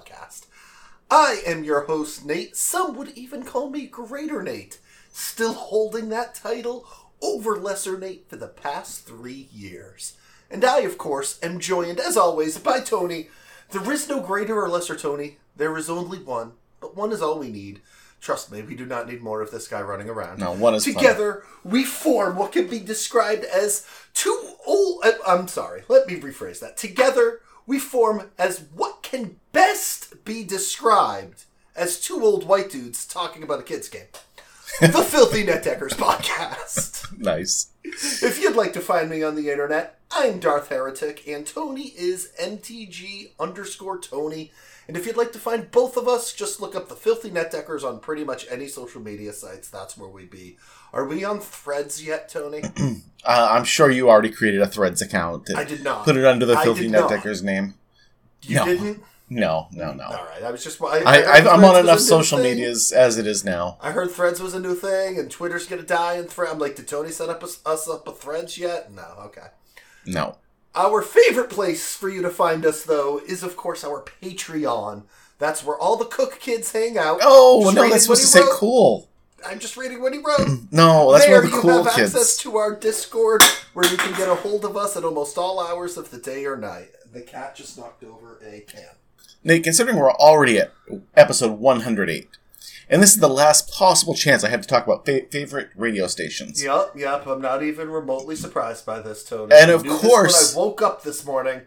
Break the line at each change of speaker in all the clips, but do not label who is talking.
Filthy Net Deckers podcast. I am your host, Nate. Some would even call me Greater Nate, still holding that title over Lesser Nate for the past three years. And I, of course, am joined, as always, by Tony. There is no greater or lesser Tony. There is only one, but one is all we need. Trust me, we do not need more of this guy running around.
No, one is fine.
Together, we form what can be described as two old. uh, I'm sorry, let me rephrase that. Together, we form as what can best be described as two old white dudes talking about a kid's game. the Filthy Net Deckers podcast.
Nice.
If you'd like to find me on the internet, I'm Darth Heretic, and Tony is MTG underscore Tony. And if you'd like to find both of us, just look up the Filthy Net Deckers on pretty much any social media sites. That's where we be. Are we on Threads yet, Tony?
Uh, I'm sure you already created a Threads account.
I did not.
Put it under the
I
Filthy
did
Net. Decker's name.
You
No.
didn't?
No, no, no.
All right. I was just. I,
I, I'm on enough social
thing.
medias as it is now.
I heard Threads was a new thing, and Twitter's gonna die. And thread. I'm like, did Tony set up a, us up a Threads yet? No. Okay.
No.
Our favorite place for you to find us, though, is of course our Patreon. That's where all the Cook kids hang out.
Oh,
Just
no, that's supposed to say
wrote.
cool.
I'm just reading what he wrote.
No, that's
there
where the
you
cool
have
kids.
access to our Discord, where you can get a hold of us at almost all hours of the day or night. The cat just knocked over a can.
Nate, considering we're already at episode 108, and this is the last possible chance I have to talk about fa- favorite radio stations.
Yep, yep. I'm not even remotely surprised by this, Tony.
And
I
of course-
when I woke up this morning.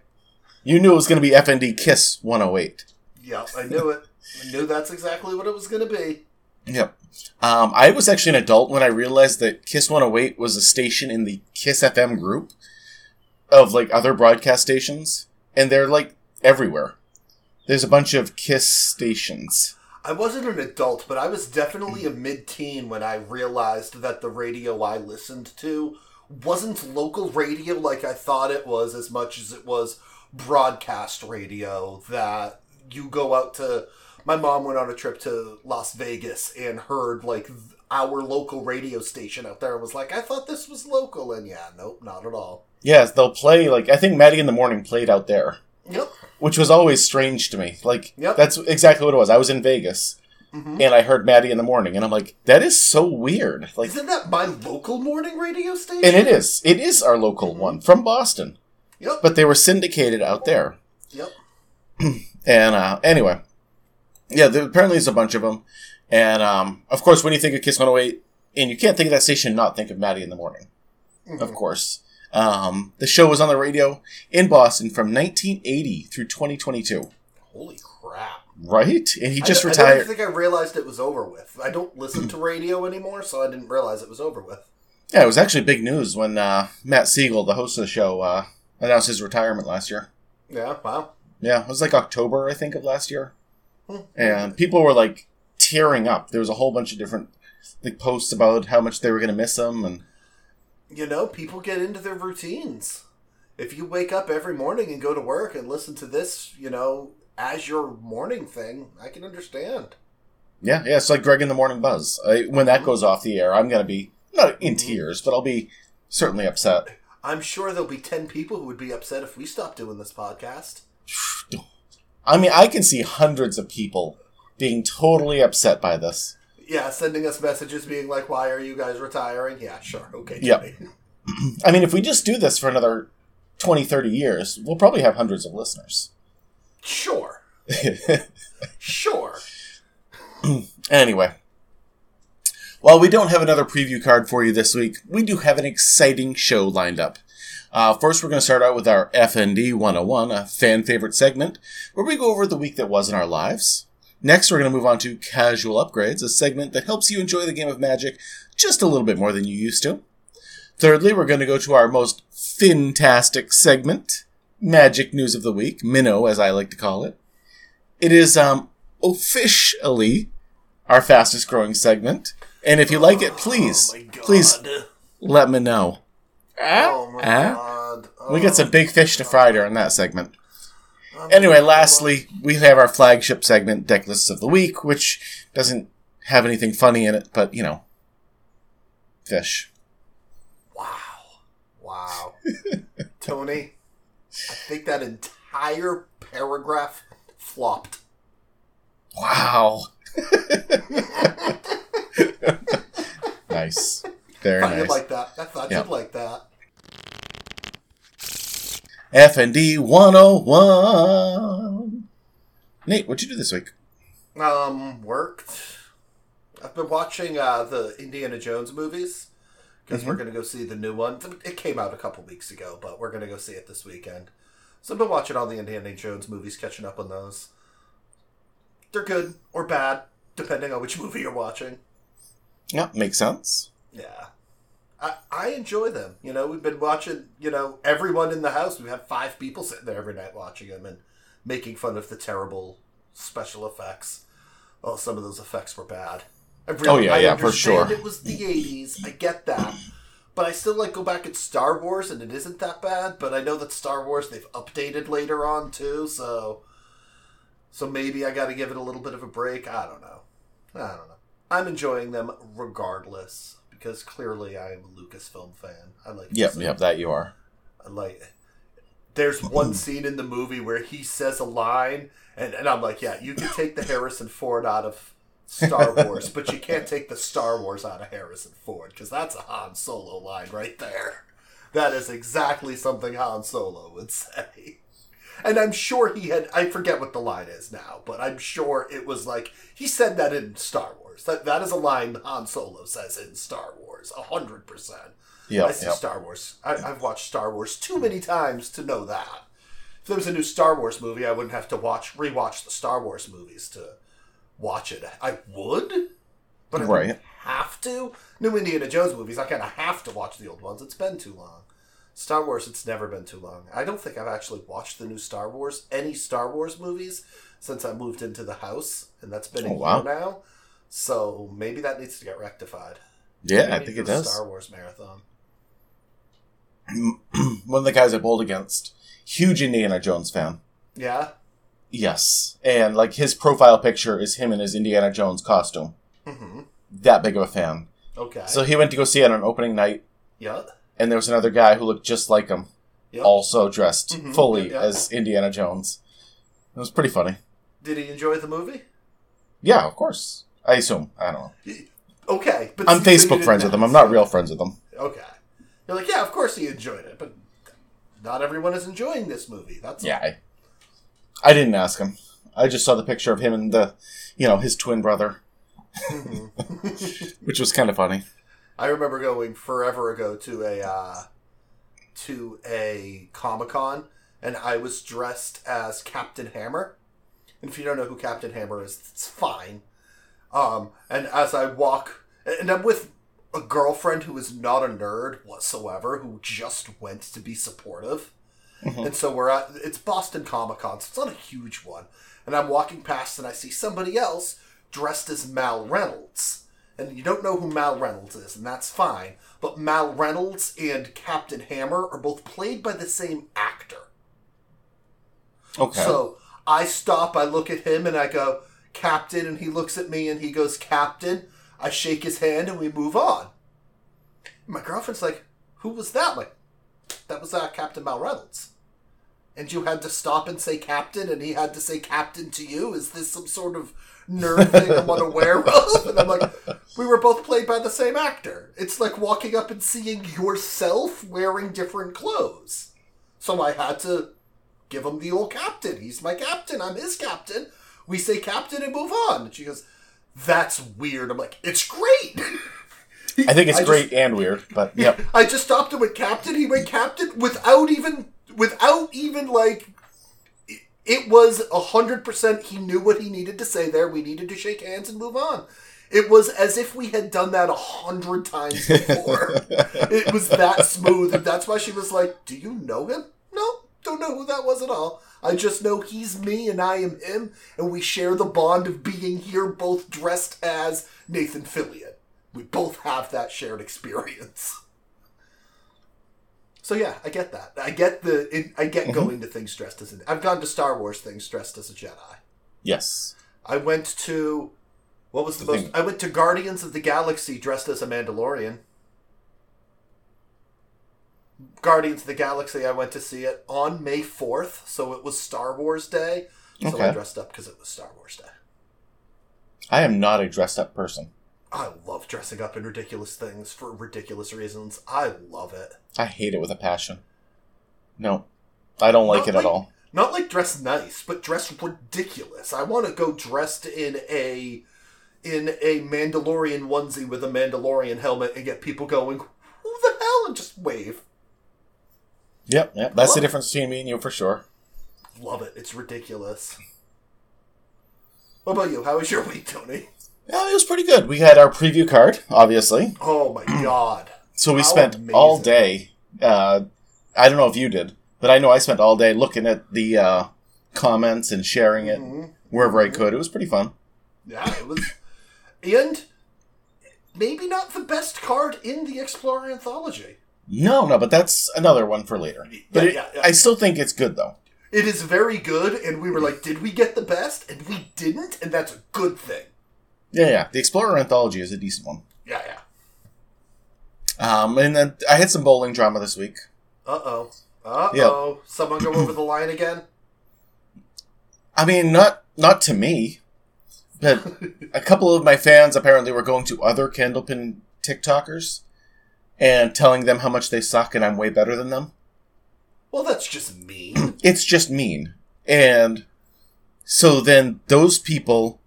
You knew it was going to be FND Kiss 108.
Yup, I knew it. I knew that's exactly what it was going to be.
Yep. Um, I was actually an adult when I realized that Kiss 108 was a station in the Kiss FM group of like other broadcast stations, and they're like everywhere. There's a bunch of Kiss stations.
I wasn't an adult, but I was definitely a mid-teen when I realized that the radio I listened to wasn't local radio like I thought it was as much as it was broadcast radio that you go out to my mom went on a trip to Las Vegas and heard like our local radio station out there was like, I thought this was local and yeah, nope, not at all.
Yes, they'll play like I think Matty in the Morning played out there,
Yep.
which was always strange to me. Like
Yep.
that's exactly what it was. I was in Vegas
Mhm.
and I heard Matty in the Morning, and I'm like, that is so weird. Like,
Isn't that my local morning radio station?
and it is. It is our local one from Boston,
Yep.
but they were syndicated out there.
Yep.
And uh, anyway, yeah, there apparently there's a bunch of them. And um, of course, when you think of Kiss 108, and you can't think of that station not think of Matty in the Morning, of course. Um, the show was on the radio in Boston from 1980 through 2022.
Holy crap.
Right? And he just
I, I
retired.
don't think I realized it was over with. I don't listen to radio anymore, so I didn't realize it was over with.
yeah, it was actually big news when uh, Matt Siegel, the host of the show, uh, announced his retirement last year.
Yeah, wow.
Yeah, it was like October, I think, of last year.
Hmm.
And people were like tearing up. There was a whole bunch of different like posts about how much they were going to miss him, and
You know, people get into their routines. If you wake up every morning and go to work and listen to this, you know, as your morning thing, I can understand.
yeah, yeah, it's like Greg in the Morning Buzz. I, when that goes off the air, I'm going to be not in
Mhm.
tears, but I'll be certainly upset.
I'm sure there'll be 10 people who would be upset if we stopped doing this podcast.
I mean, I can see hundreds of people being totally upset by this.
Yeah, sending us messages being like, why are you guys retiring? Yeah, sure. Okay. Jimmy.
I mean, if we just do this for another 20, 30 years, we'll probably have hundreds of listeners.
Sure. Sure.
Anyway, while we don't have another preview card for you this week, we do have an exciting show lined up. Uh, first, we're going to start out with our FND 101, a fan favorite segment, where we go over the week that was in our lives. Next, we're going to move on to Casual Upgrades, a segment that helps you enjoy the game of Magic just a little bit more than you used to. Thirdly, we're going to go to our most fantastic segment, Magic News of the Week, Minnow, as I like to call it. It is um, officially our fastest growing segment. And if you like it, please,
Oh
please let me know.
Oh my
Ah?
god.
We got some big fish to fry during that segment.
Oh,
Anyway, lastly, we have our flagship segment, Deck Lists of the Week, which doesn't have anything funny in it, but, you know, fish.
Wow. Wow. Tony, I think that entire paragraph flopped.
Wow. nice. Very
I
nice.
like that. I thought
Yeah.
you'd like that.
F and D 101. Nate, what'd you do this week?
Um, worked. I've been watching uh, the Indiana Jones movies because we're
Mhm.
going to go see the new one. It came out a couple weeks ago, but we're going to go see it this weekend. So I've been watching all the Indiana Jones movies, catching up on those. They're good or bad, depending on which movie you're watching.
Yeah, makes sense.
Yeah. I, I enjoy them. You know, we've been watching, you know, everyone in the house. We have five people sitting there every night watching them and making fun of the terrible special effects. Oh, some of those effects were bad. I really,
Oh, yeah,
I
yeah, for sure.
It was the 80s. I get that. But I still like go back at Star Wars and it isn't that bad. But I know that Star Wars they've updated later on too, so so maybe I got to give it a little bit of a break. I don't know. I don't know. I'm enjoying them regardless because clearly I am a Lucasfilm fan. I like.
Yep, yep, that you are.
I like. There's one scene in the movie where he says a line, and, and I'm like, yeah, you can take the Harrison Ford out of Star Wars, but you can't take the Star Wars out of Harrison Ford because that's a Han Solo line right there. That is exactly something Han Solo would say. And I'm sure he had I forget what the line is now, but I'm sure it was like he said that in Star Wars. That that is a line Han Solo says in Star Wars, a hundred percent. Yeah,
I
see
yep.
Star Wars. I, I've watched Star Wars too many times to know that. If there was a new Star Wars movie, I wouldn't have to watch rewatch the Star Wars movies to watch it. I would, but I
Right.
wouldn't have to. New Indiana Jones movies, I kind of have to watch the old ones. It's been too long. Star Wars, it's never been too long. I don't think I've actually watched the new Star Wars, any Star Wars movies, since I moved into the house, and that's been a
Oh, wow.
year now. So maybe that needs to get rectified.
Yeah,
Maybe
I think it does.
Star Wars marathon.
One of the guys I bowled against, huge Indiana Jones fan.
Yeah.
Yes. And like his profile picture is him in his Indiana Jones costume.
hmm
That big of a fan.
Okay.
So he went to go see it on opening night,
yeah.
and there was another guy who looked just like him,
Yep.
also dressed
Mhm,
fully
yeah, yeah.
as Indiana Jones. It was pretty funny.
Did he enjoy the movie?
Yeah, of course. I assume. I don't know.
Okay, but
I'm
see,
Facebook friends with
them.
I'm not real friends with them.
Okay. You're like, yeah, of course he enjoyed it, but not everyone is enjoying this movie. That's
Yeah, I, I didn't ask him. I just saw the picture of him and the, you know, his twin brother,
Mhm.
which was kind of funny.
I remember going forever ago to a uh, to a Comic Con, and I was dressed as Captain Hammer. And if you don't know who Captain Hammer is, it's fine. Um, and as I walk, and I'm with a girlfriend who is not a nerd whatsoever, who just went to be supportive.
Mhm.
And so we're at it's Boston Comic Con, so it's not a huge one. And I'm walking past and I see somebody else dressed as Mal Reynolds. And you don't know who Mal Reynolds is, and that's fine. But Mal Reynolds and Captain Hammer are both played by the same actor.
Okay.
So I stop, I look at him, and I go, Captain, and he looks at me and he goes, Captain. I shake his hand and we move on. My girlfriend's like, Who was that? I'm like, that was uh, Captain Mal Reynolds. And you had to stop and say Captain, and he had to say Captain to you? Is this some sort of nerd thing I'm unaware of? And I'm like, we were both played by the same actor. It's like walking up and seeing yourself wearing different clothes. So I had to give him the old captain. He's my captain. I'm his captain. We say captain and move on. And she goes, That's weird. I'm like, It's great.
I think it's
I
great and weird, but yeah.
I just stopped him with captain. He went captain without even, without even like, it- it was a hundred percent. He knew what he needed to say there. We needed to shake hands and move on. It was as if we had done that a hundred times before. it was that smooth, and that's why she was like, "Do you know him? No, don't know who that was at all. I just know he's me and I am him, and we share the bond of being here, both dressed as Nathan Fillion. We both have that shared experience." So yeah, I get that. I get the. It, I get mm-hmm. going to things dressed as an. I've gone to Star Wars things dressed as a Jedi.
Yes.
I went to. What was the,
The
most?
thing-
I went to Guardians of the Galaxy dressed as a Mandalorian. Guardians of the Galaxy, I went to see it on May 4th, so it was Star Wars Day. So I dressed up because it was Star Wars Day.
I am not a dressed up person.
I love dressing up in ridiculous things for ridiculous reasons. I love it.
I hate it with a passion. No, I don't like
Not
it at all.
Not like dress nice, but dress ridiculous. I want to go dressed in a in a Mandalorian onesie with a Mandalorian helmet and get people going, "Who the hell?" and just wave.
Yep, yep. That's the
Love it.
difference between me and you for sure.
Love it. It's ridiculous. What about you? How was your week, Tony?
Yeah, it was pretty good. We had our preview card, obviously.
Oh my god.
So we
How
spent
amazing.
all day. Uh, I don't know if you did, but I know I spent all day looking at the uh, comments and sharing it
Mhm.
wherever I could. It was pretty fun.
Yeah, it was. and maybe not the best card in the Explorer Anthology.
No, no, but that's another one for later. But
Yeah,
it,
yeah, yeah.
I still think it's good though.
It is very good, and we were like, did we get the best? And we didn't, and that's a good thing.
Yeah, yeah. The Explorer Anthology is a decent one.
Yeah, yeah.
Um, and then I had some bowling drama this week.
Uh oh. Uh oh. Someone go over the line again?
I mean, not not to me, but a couple of my fans apparently were going to other Candlepin TikTokers and telling them how much they suck and I'm way better than them.
Well, that's just mean.
It's just mean. And so then those people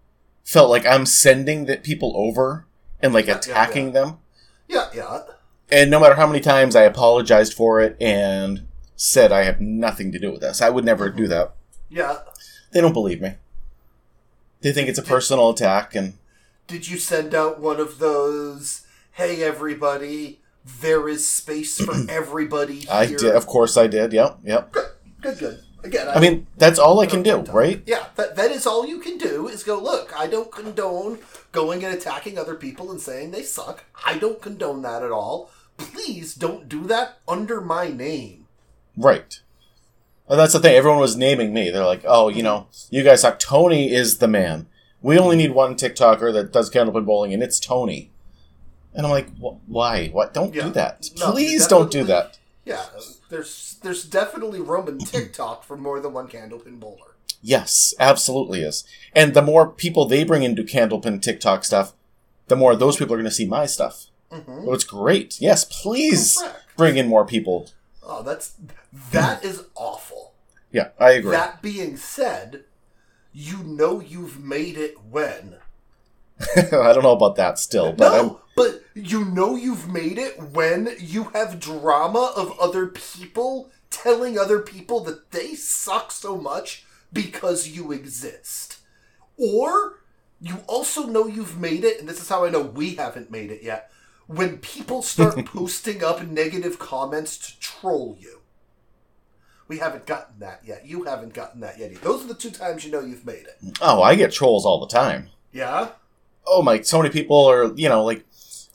felt like I'm sending the people over and like
Yeah, yeah,
attacking them.
yeah, yeah.
And no matter how many times I apologized for it and said I have nothing to do with this, I would never do mm-hmm. that.
Yeah.
They don't believe me. They think it's a personal attack and
Did you send out one of those, hey everybody, there is space for everybody here?
I did, of course, I did. Yep, yep.
Good, good, good. Again,
I mean, that's all I can do, right?
Yeah, that, that is all you can do is go, look, I don't condone going and attacking other people and saying they suck. I don't condone that at all. Please don't do that under my name.
Right. That's the thing. Everyone was naming me. They're like, "Oh, you mm-hmm. know, you guys suck. Tony is the man. We only need one TikToker that does candlepin bowling, and it's Tony." And I'm like, "Why? What? Don't
Yeah.
do that.
No,
Please don't do that."
Yeah, there's there's definitely Roman TikTok for more than one candlepin bowler.
Yes, absolutely is. And the more people they bring into candlepin TikTok stuff, the more those people are going to see my stuff.
Mm-hmm.
So it's great. Yes, please
Correct.
bring in more people.
Oh, that's that is awful.
Yeah, I agree.
That being said, you know you've made it when
I don't know about that still, but I'm,
no, but you know you've made it when you have drama of other people telling other people that they suck so much because you exist. Or you also know you've made it, and this is how I know we haven't made it yet, when people start posting up negative comments to troll you. We haven't gotten that yet. You haven't gotten that yet. Those are the two times you know you've made it.
oh, I get trolls all the time.
Yeah?
oh my, so many people are, you know, like,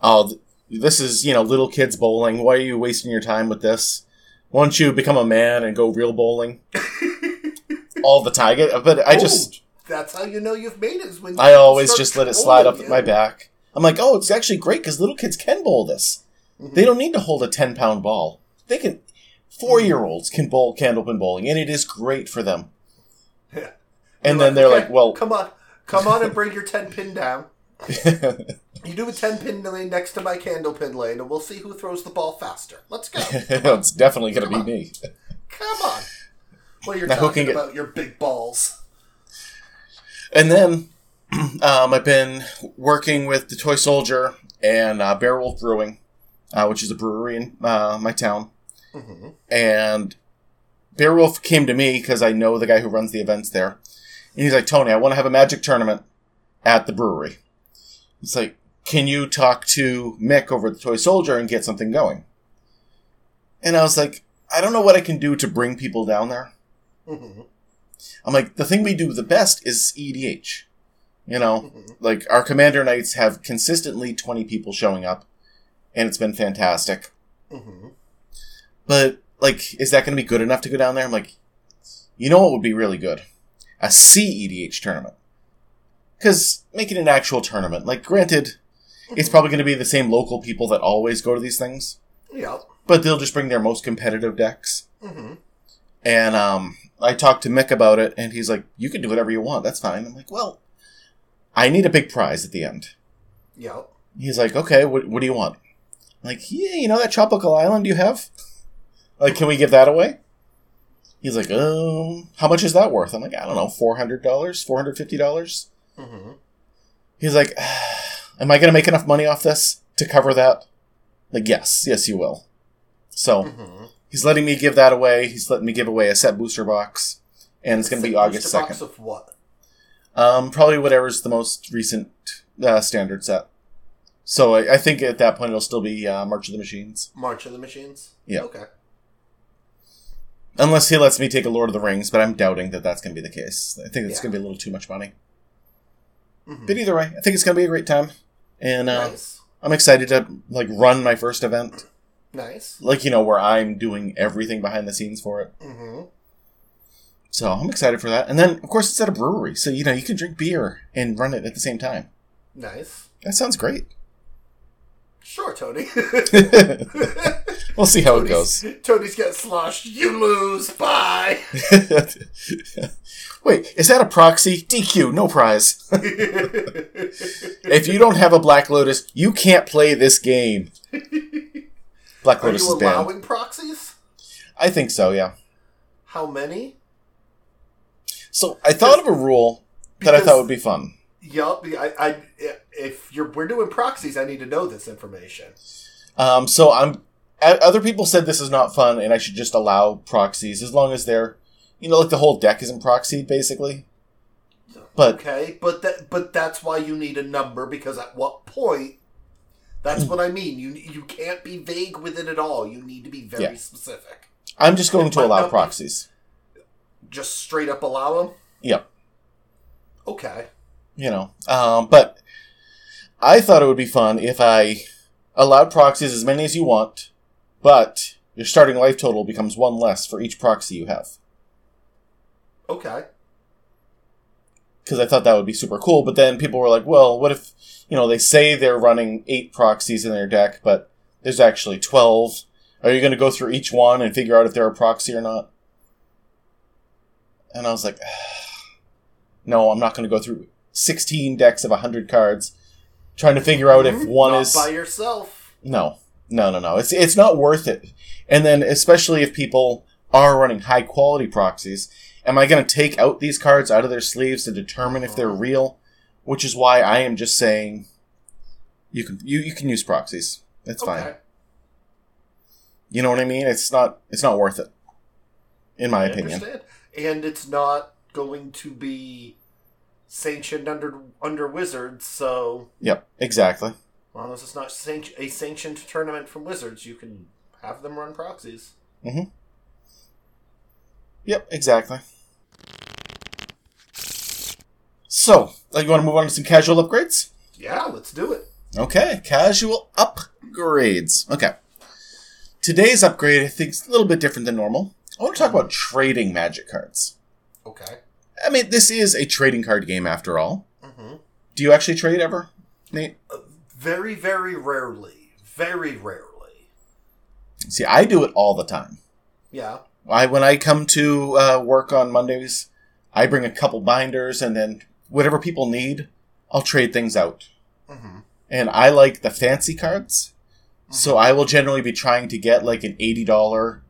oh, this is, you know, little kids bowling. Why are you wasting your time with this? Why don't you become a man and go real bowling? All the time. But I just,
that's how you know you've made it. Is when
I always just let it slide up my back. I'm like, oh, it's actually great because little kids can bowl this.
Mhm.
They don't need to hold a 10 pound ball. They can, four year olds can bowl candlepin bowling, and it is great for them.
Yeah.
And
You're
then they're
"Okay,
like, well,
come on, come on, and bring your ten pin down. You do a ten pin lane next to my candle pin lane, and we'll see who throws the ball faster. Let's go.
it's definitely going to be me.
Come on. Well, you're
Now,
talking about your big balls.
And then um, I've been working with the Toy Soldier and uh, Beowulf Brewing, uh, which is a brewery in uh, my town.
hmm
And Beowulf came to me because I know the guy who runs the events there. And he's like, Tony, I want to have a magic tournament at the brewery. It's like, can you talk to Mick over the Toy Soldier and get something going? And I was like, I don't know what I can do to bring people down there.
hmm
I'm like, the thing we do the best is EDH. You know,
hmm
like our commander nights have consistently 20 people showing up and it's been fantastic
hmm
but like is that going to be good enough to go down there i'm like you know what would be really good a cedh tournament because making an actual tournament like granted it's probably going to be the same local people that always go to these things
Yep.
but they'll just bring their most competitive decks
hmm
And um, I talked to Mick about it, and he's like, "You can do whatever you want. That's fine." I'm like, "Well, I need a big prize at the end."
Yep.
He's like, "Okay, what, what do you want?" I'm like, "Yeah, you know that tropical island you have? Like, can we give that away?" He's like, "Um, how much is that worth?" I'm like, "I don't know, four hundred dollars, four hundred fifty dollars."
Mm-hmm.
He's like, "Am I gonna make enough money off this to cover that?" Like, yes, yes, you will. So
Mm-hmm.
he's letting me give that away. He's letting me give away a set booster box, and it's gonna be August second.
Of what?
Um, probably whatever's the most recent uh, standard set. So I, I think at that point it'll still be uh, March of the Machines,
March of the Machines.
Yeah.
Okay.
unless he lets me take a Lord of the Rings. But I'm doubting that that's going to be the case. I think it's
Yeah.
going to be a little too much money.
Mhm.
But either way, I think it's going to be a great time, and uh,
nice.
I'm excited to like run my first event,
Nice.
like you know where I'm doing everything behind the scenes for it.
Mm-hmm.
So I'm excited for that. And then of course it's at a brewery, so you know you can drink beer and run it at the same time.
Nice.
That sounds great.
Sure, Tony.
we'll see how it
Tony's-
goes.
Tony's getting sloshed. You lose. Bye.
Wait, is that a proxy? DQ, no prize. if you don't have a Black Lotus, you can't play this game. Black
Are
Lotus
you
is banned.
allowing proxies?
I think so, yeah.
How many?
So I thought of a rule that I thought would be fun.
Yup. I, I, if you're we're doing proxies, I need to know this information.
Um, so I'm. Other people said this is not fun, and I should just allow proxies as long as they're, you know, like the whole deck isn't proxied, basically. But
Okay, but that but that's why you need a number because at what point? That's what I mean. You you can't be vague with it at all. You need to be very
Yeah.
specific.
I'm just going
It
to allow proxies.
Just straight up allow them.
Yep.
Okay.
you know. Um, but I thought it would be fun if I allowed proxies as many as you want, but your starting life total becomes one less for each proxy you have.
Okay.
Because I thought that would be super cool. But then people were like, "Well, what if you know they say they're running eight proxies in their deck, but there's actually twelve? Are you going to go through each one and figure out if they're a proxy or not?" And I was like, "No, I'm not going to go through 16 decks of 100 cards trying to figure out if
Mhm.
one
Not
is
by yourself.
no, no, no, no. It's it's not worth it. And then especially if people are running high quality proxies, am I going to take out these cards out of their sleeves to determine if they're real? Which is why I am just saying you can you, you can use proxies. It's fine. You know what I mean? It's not it's not worth it. In my
I
opinion.
understand. And it's not going to be sanctioned under under Wizards, so
Yep, exactly.
As long as it's not sanct- a sanctioned tournament from Wizards, you can have them run proxies.
Yep, exactly. So, uh, you want to move on to some casual upgrades?
Yeah, let's do it.
Okay, casual upgrades. Okay. Today's upgrade, I think, is a little bit different than normal. I want to talk about trading magic cards.
Okay.
I mean, this is a trading card game after all.
hmm
Do you actually trade ever, Nate?
Very, very rarely. Very rarely.
See, I do it all the time.
Yeah.
I when I come to uh, work on Mondays, I bring a couple binders, and then whatever people need, I'll trade things out.
hmm
And I like the fancy cards, so I will generally be trying to get like an eighty dollar,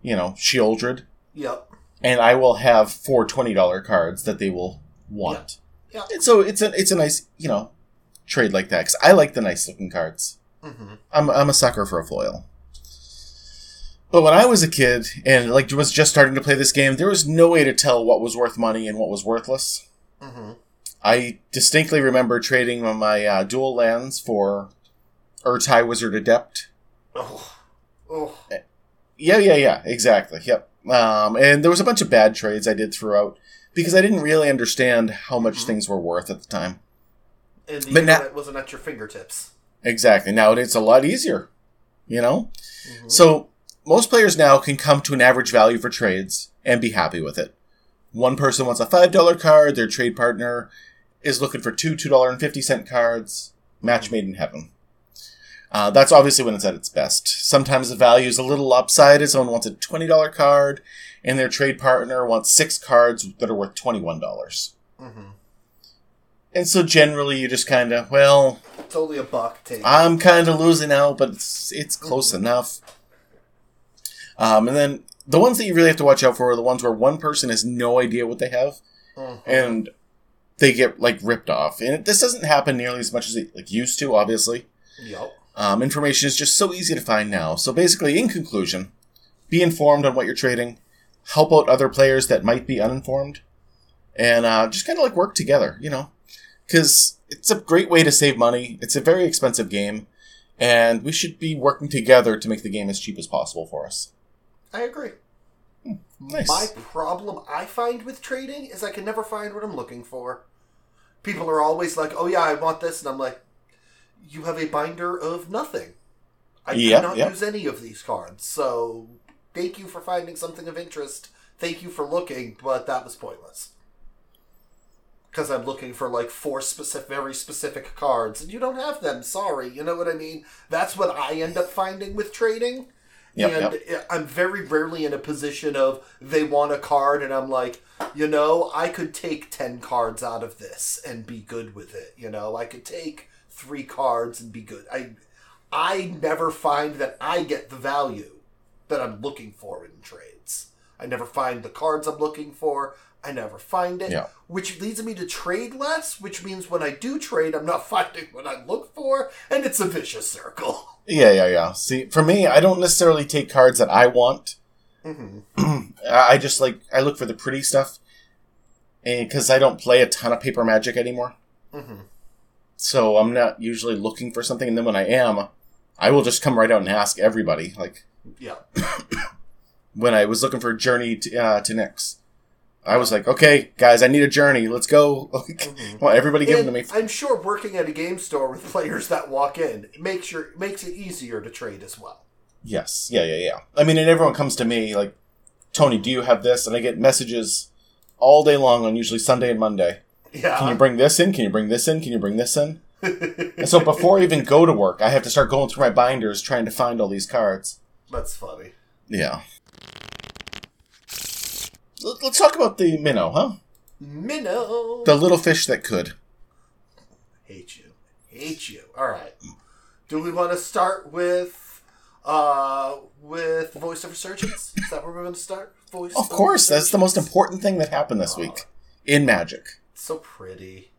you know, Shieldred,
Yep.
and I will have four twenty dollar cards that they will want.
Yeah.
And so it's a it's a nice you know trade like that because I like the nice looking cards.
hmm
I'm I'm a sucker for a foil. But when I was a kid and like was just starting to play this game, there was no way to tell what was worth money and what was worthless.
hmm
I distinctly remember trading my uh, dual lands for Ertai Wizard Adept.
Oh. Oh.
Yeah, yeah, yeah, exactly. Yep. Um, and there was a bunch of bad trades I did throughout because I didn't really understand how much
Mhm.
things were worth at the time.
And the
But now-
internet wasn't at your fingertips.
Exactly. Now it's a lot easier, you know?
Mhm.
So most players now can come to an average value for trades and be happy with it. One person wants a $5 card, their trade partner is looking for two $2.50 cards, match made in heaven. Uh, that's obviously when it's at its best. Sometimes the value is a little lopsided. Someone wants a $20 card, and their trade partner wants six cards that are worth $21.
hmm
And so generally you just kind of, well,
It's only a buck. Take.
I'm kind of losing out, but it's it's close enough. Um, and then the ones that you really have to watch out for are the ones where one person has no idea what they have,
Mhm.
and they get like ripped off. And this doesn't happen nearly as much as it like used to. Obviously,
Yep.
um, information is just so easy to find now. So basically, in conclusion, be informed on what you're trading, help out other players that might be uninformed, and uh, just kind of like work together. You know, because it's a great way to save money. It's a very expensive game, and we should be working together to make the game as cheap as possible for us.
I agree.
Hmm, nice.
My problem I find with trading is I can never find what I'm looking for. People are always like, "Oh yeah, I want this," and I'm like, "You have a binder of nothing. I
Yep,
cannot
yep.
use any of these cards. So, thank you for finding something of interest. Thank you for looking, but that was pointless." Because I'm looking for like four specific, very specific cards, and you don't have them. Sorry, you know what I mean. That's what I end up finding with trading
Yep,
and
yep.
I'm very rarely in a position of they want a card, and I'm like, you know, I could take 10 cards out of this and be good with it. You know, I could take three cards and be good. I, I never find that I get the value that I'm looking for in trades. I never find the cards I'm looking for. I never find it,
Yeah.
which leads me to trade less, which means when I do trade, I'm not finding what I look for, and it's a vicious circle.
Yeah, yeah, yeah. See, for me, I don't necessarily take cards that I want.
hmm
I just like I look for the pretty stuff, and because I don't play a ton of paper magic anymore,
hmm
so I'm not usually looking for something. And then when I am, I will just come right out and ask everybody. Like
Yeah.
when I was looking for a Journey to, uh, to Nyx, I was like, "Okay, guys, I need a journey. Let's go."
Mhm.
well, everybody give them to me.
I'm sure working at a game store with players that walk in makes your makes it easier to trade as well.
Yes, yeah, yeah, yeah. I mean, and everyone comes to me like, "Tony, do you have this?" And I get messages all day long on usually Sunday and Monday.
Yeah.
Can you bring this in? Can you bring this in? Can you bring this in? And so before I even go to work, I have to start going through my binders trying to find all these cards.
That's funny.
Yeah. Let- Let's talk about the minnow, huh?
Minnow.
The little fish that could.
Hate you. Hate you. All right. Do we want to start with uh with voice of resurgence? Is that where we're going to start? Voice.
Of course, that's the most important thing that happened this week in Magic.
So pretty.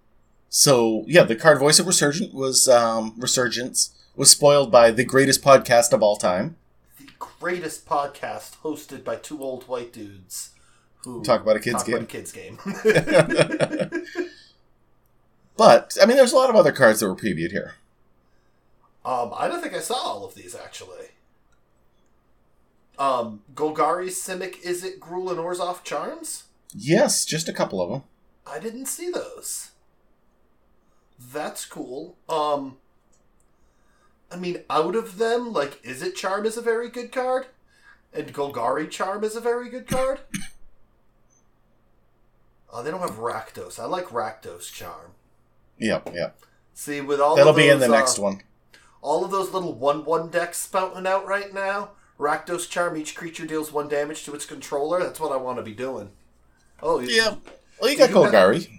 So yeah, the card Voice of Resurgent was um, Resurgence was spoiled by the greatest podcast of all time.
The greatest podcast hosted by two old white dudes
Talk about a kid's
talk about
game.
a kid's game.
But I mean, there's a lot of other cards that were previewed here.
Um, I don't think I saw all of these actually. Um, Golgari, Simic, Izzet, Gruul, and Orzhov Charms?
Yes, just a couple of them.
I didn't see those. That's cool. Um, I mean, out of them, like, Izzet Charm is a very good card, and Golgari Charm is a very good card. Oh, they don't have Rakdos. I like Rakdos Charm.
Yep, yep.
See, with all
That'll
of
be in the
uh,
next one.
All of those little 1 1 decks spouting out right now. Rakdos Charm, each creature deals 1 damage to its controller. That's what I want to be doing. Oh, you-
Yeah. Well, you got Golgari.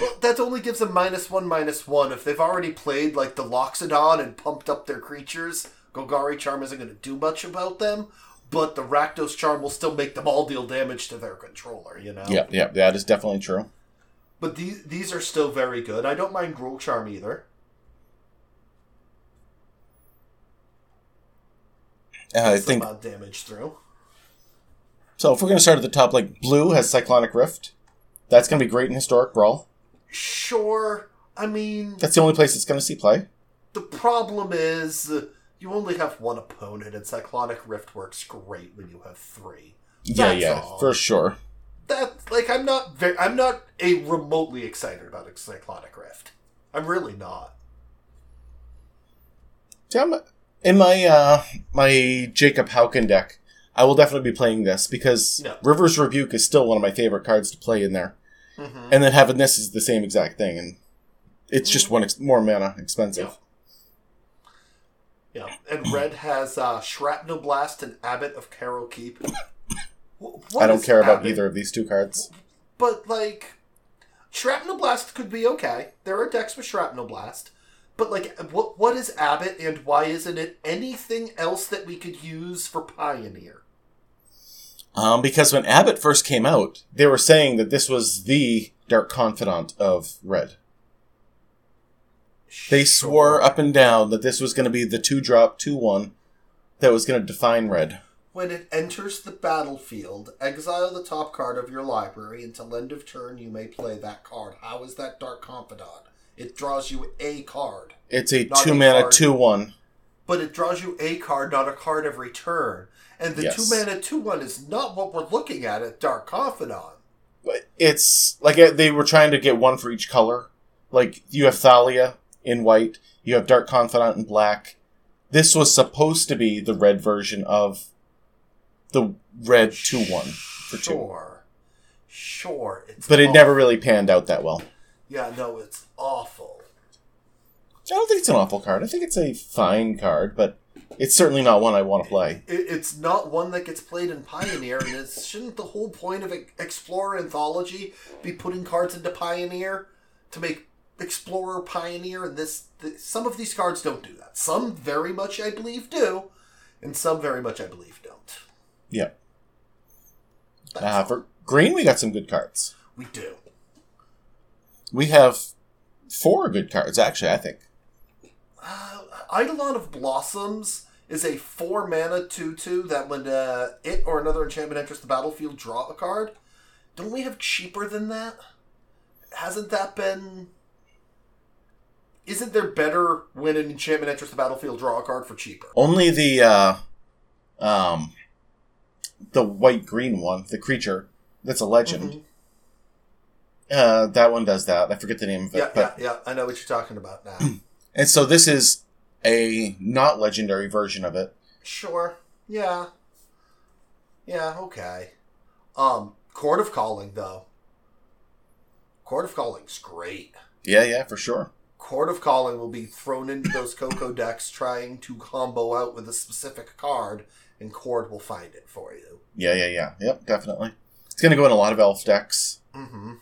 Well, that only gives them minus 1, minus 1. If they've already played, like, the Loxodon and pumped up their creatures, Golgari Charm isn't going to do much about them. But the Rakdos Charm will still make them all deal damage to their controller, you know?
Yep, yep. That is definitely true.
But these, these are still very good. I don't mind Gruul Charm either.
Uh, I think
damage through.
so. If we're going to start at the top, like blue has Cyclonic Rift. That's going to be great in Historic Brawl.
Sure. I mean,
That's the only place it's going to see play.
The problem is you only have one opponent, and Cyclonic Rift works great when you have three.
Yeah,
That's
yeah,
all.
for sure.
That like I'm not very I'm not a remotely excited about a Cyclonic Rift. I'm really not.
See, I'm- in my uh, my Jacob Hauken deck, I will definitely be playing this because
Yeah.
River's Rebuke is still one of my favorite cards to play in there.
Mm-hmm.
And then having this is the same exact thing, and it's just one ex- more mana expensive.
Yeah, and Red has uh, Shrapnel Blast and Abbot of Keral Keep. Wh-
I don't care about either of these two cards.
But like, shrapnel blast could be okay. There are decks with shrapnel blast. But like, what what is Abbot, and why isn't it anything else that we could use for Pioneer?
Um, because when Abbot first came out, they were saying that this was the Dark Confidant of Red. They swore up and down that this was going to be the two drop, two one that was going to define Red.
When it enters the battlefield, exile the top card of your library. Until end of turn, you may play that card. How is that Dark Confidant? It draws you a card.
It's a two
a
mana,
card.
two one.
But it draws you a card, not a card every turn. And the
Yes.
two mana 2 1 is not what we're looking at at Dark Confidant.
It's like uh, they were trying to get one for each color. Like you have Thalia in white, you have Dark Confidant in black. This was supposed to be the red version of the red two one for two,
Sure. Sure. It's
but it
awful.
never really panned out that well.
Yeah, no, it's awful.
I don't think it's an awful card. I think it's a fine card, but it's certainly not one I want to play.
It's not one that gets played in Pioneer, and it's, shouldn't the whole point of Explorer Anthology be putting cards into Pioneer to make Explorer Pioneer? And this, th some of these cards don't do that. Some very much, I believe, do, and some very much, I believe, don't.
Yeah. Uh, for green, we got some good cards.
we do.
We have four good cards, actually. I think.
Uh, Eidolon of Blossoms is a four mana 2 2 that when uh, it or another enchantment enters the battlefield, draw a card. Don't we have cheaper than that? Hasn't that been. Isn't there better when an enchantment enters the battlefield, draw a card for cheaper?
Only the uh, um, the white green one, the creature that's a legend.
Mhm.
Uh, that one does that. I forget the name of it,
Yeah,
but
yeah, yeah. I know what you're talking about now.
and so this is a not legendary version of it.
sure. Yeah. Yeah, okay. Um, Chord of Calling, though. Chord of Calling's great.
Yeah, yeah, for sure.
Chord of Calling will be thrown into those Coco decks trying to combo out with a specific card, and Chord will find it for you.
Yeah, yeah, yeah. Yep, definitely. It's going to go in a lot of elf decks
Mm-hmm.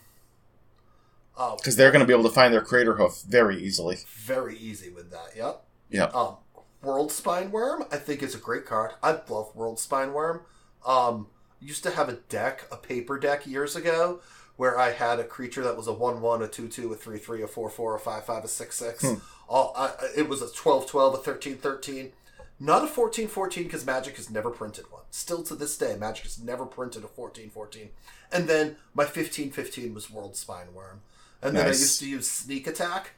Oh,
because they're going to be able to find their Craterhoof very easily.
very easy with that. Yep.
Yep.
Um, Worldspine Wurm, I think is a great card. I love Worldspine Wurm. Um, used to have a deck, a paper deck years ago, where I had a creature that was a one-one, a two-two, a three-three, a four-four, a five-five, a six-six.
Hmm.
All I, it was a 12-12, a 13-13. Not a 14-14 because Magic has never printed one. Still to this day, Magic has never printed a 14-14. And then my 15-15 was Worldspine Wurm. And then I used to use Sneak Attack.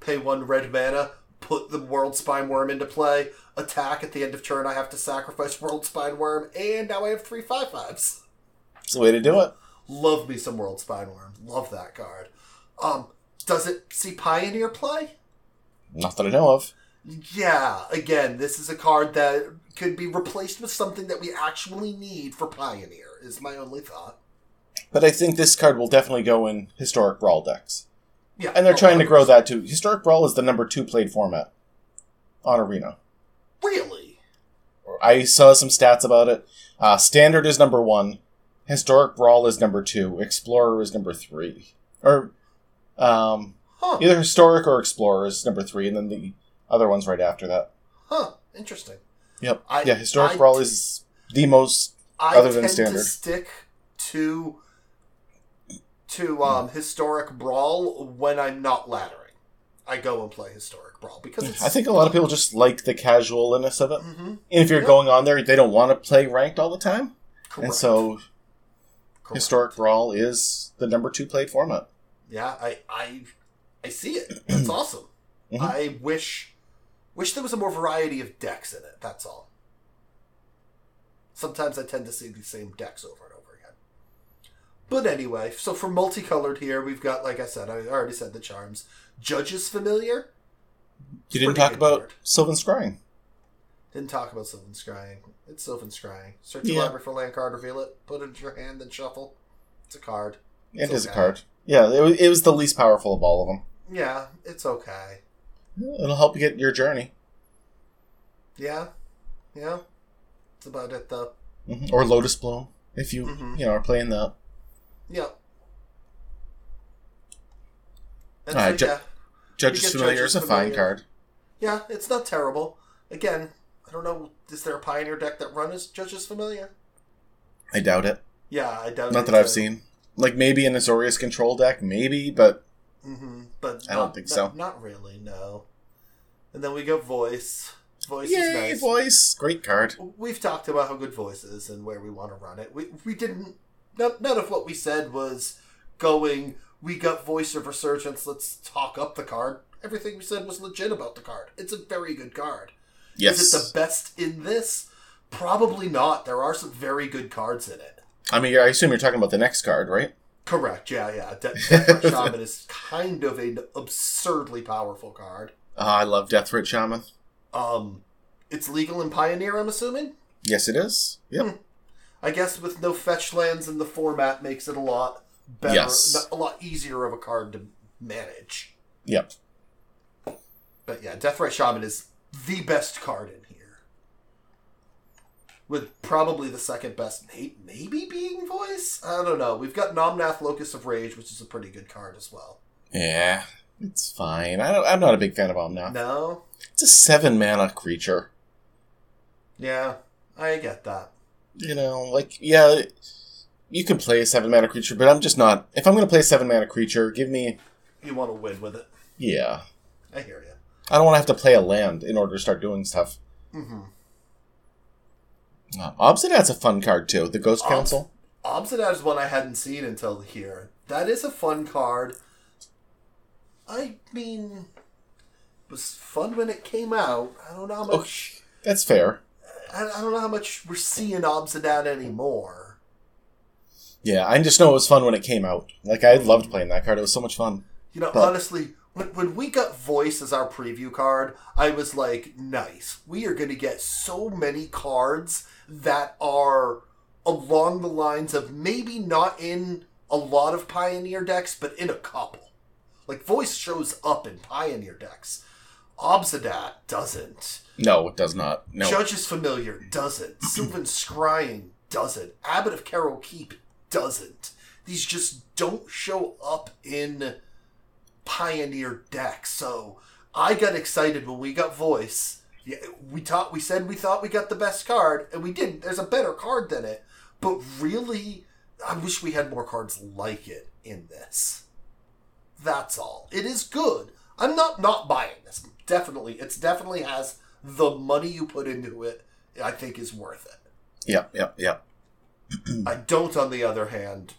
Pay one red mana, put the Worldspine Wurm into play, attack at the end of turn. I have to sacrifice Worldspine Wurm, and now I have three five fives.
It's the way to do it.
Love me some Worldspine Wurm. Love that card. Um, does it see Pioneer play?
Not that I know of.
Yeah. Again, this is a card that could be replaced with something that we actually need for Pioneer. Is my only thought.
But I think this card will definitely go in historic brawl decks.
Yeah,
And they're
oh,
trying to grow that too. Historic Brawl is the number two played format on Arena.
Really?
I saw some stats about it. Uh, Standard is number one. Historic Brawl is number two. Explorer is number three. Or um,
Huh?
either Historic or Explorer is number three, and then the other one's right after that.
Huh? Interesting.
Yep.
I-
yeah, Historic
I-
Brawl is the most.
I
Other than standard.
to stick to to um, historic brawl when I'm not laddering. I go and play historic brawl because it's.
I think a lot of people just like the casualness of it.
Mhm.
And if you're
Yeah.
going on there, they don't want to play ranked all the time.
Correct.
And so
Correct.
Historic Brawl is the number two played format.
Yeah, I I I see it. That's awesome.
Mhm.
I wish wish there was a more variety of decks in it. That's all. Sometimes I tend to see the same decks over and over again. But anyway, so for multicolored here, we've got, like I said, I already said the charms. Judge's familiar.
You didn't talk about. Sylvan Scrying.
Didn't talk about Sylvan Scrying. It's Sylvan Scrying. Search your
Yeah.
library for land card, reveal it, put it into your hand, then shuffle. It's a card.
It
It's
is a card. Yeah, it was, it was the least powerful of all of them.
Yeah, it's okay.
It'll help you get your journey.
Yeah, yeah. That's about it, though.
Mhm. Or Lotus Bloom, if you
Mhm.
you know are playing that.
Yeah.
All right, Ju-
yeah,
Judge's Familiar is a fine
Familiar.
card.
yeah, it's not terrible. Again, I don't know. Is there a Pioneer deck that run as Judge's Familiar?
I doubt it.
Yeah, I doubt. It.
Not that I've seen. Like maybe an Azorius control deck, maybe, but
hmm But
I don't
not-
think
not-
so.
Not really, no. And then we go voice. Voice
yay,
is nice.
voice, great card.
We've talked about how good voice is and where we want to run it. We we didn't. None, none of what we said was going. We got voice of resurgence. Let's talk up the card. Everything we said was legit about the card. It's a very good card.
Yes,
Is it the best in this? Probably not. There are some very good cards in it.
I mean, I assume you're talking about the next card, right?
Correct. Yeah, yeah. De- Death Shaman is kind of an absurdly powerful card.
Ah, I love Deathrite Shaman.
Um, it's legal in Pioneer, I'm assuming.
Yes, it is. Yep.
Hmm. I guess with no fetch lands in the format makes it a lot better,
Yes.
a lot easier of a card to manage.
Yep.
But yeah, Deathrite Shaman is the best card in here. With probably the second best, may- maybe being voice. I don't know. We've got Omnath Locus of Rage, which is a pretty good card as well.
Yeah, it's fine. I don't, I'm not a big fan of Omnath.
No,
It's a seven mana creature.
yeah, I get that.
You know, like yeah, you can play a seven mana creature, but I'm just not. If I'm going to play a seven mana creature, give me
You want to win with it.
yeah.
I hear you.
I don't want to have to play a land in order to start doing stuff.
Mm-hmm.
Uh, Obzedat's a fun card too. The Ghost
Obs-
Council.
Obzedat is one I hadn't seen until here. That is a fun card. I mean, it was fun when it came out. I don't know how
Oh,
much.
That's fair.
I, I don't know how much we're seeing Obzedat anymore.
Yeah, I just know it was fun when it came out. Like I loved playing that card. It was so much fun.
You know,
But-
honestly, when, when we got Voice as our preview card, I was like, nice. We are going to get so many cards that are along the lines of maybe not in a lot of Pioneer decks, but in a couple. Like, Voice shows up in Pioneer decks. Obzedat doesn't.
No, it does not. No.
Judge's Familiar doesn't. Sylvan Scrying doesn't. Abbot of Keral Keep doesn't. These just don't show up in Pioneer deck. So I got excited when we got Voice. Yeah, we thought we said we thought we got the best card, and we didn't. There's a better card than it, but really, I wish we had more cards like it in this. That's all. It is good. I'm not not buying this. Definitely, it's definitely has the money you put into it. I think is worth it.
Yep, yep, yep.
I don't, on the other hand,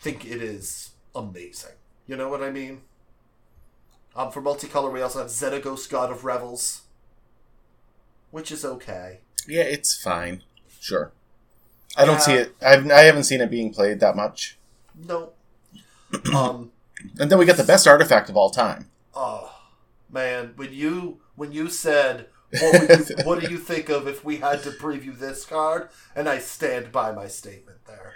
think it is amazing. You know what I mean? Um, for multicolor, we also have Xenagos, God of Revels, which is okay.
Yeah, it's fine. Sure. I don't
Yeah.
see it. I've, I haven't seen it being played that much.
No. um.
And then we get the best artifact of all time.
Oh man, when you when you said what, you, what do you think of if we had to preview this card, and I stand by my statement there.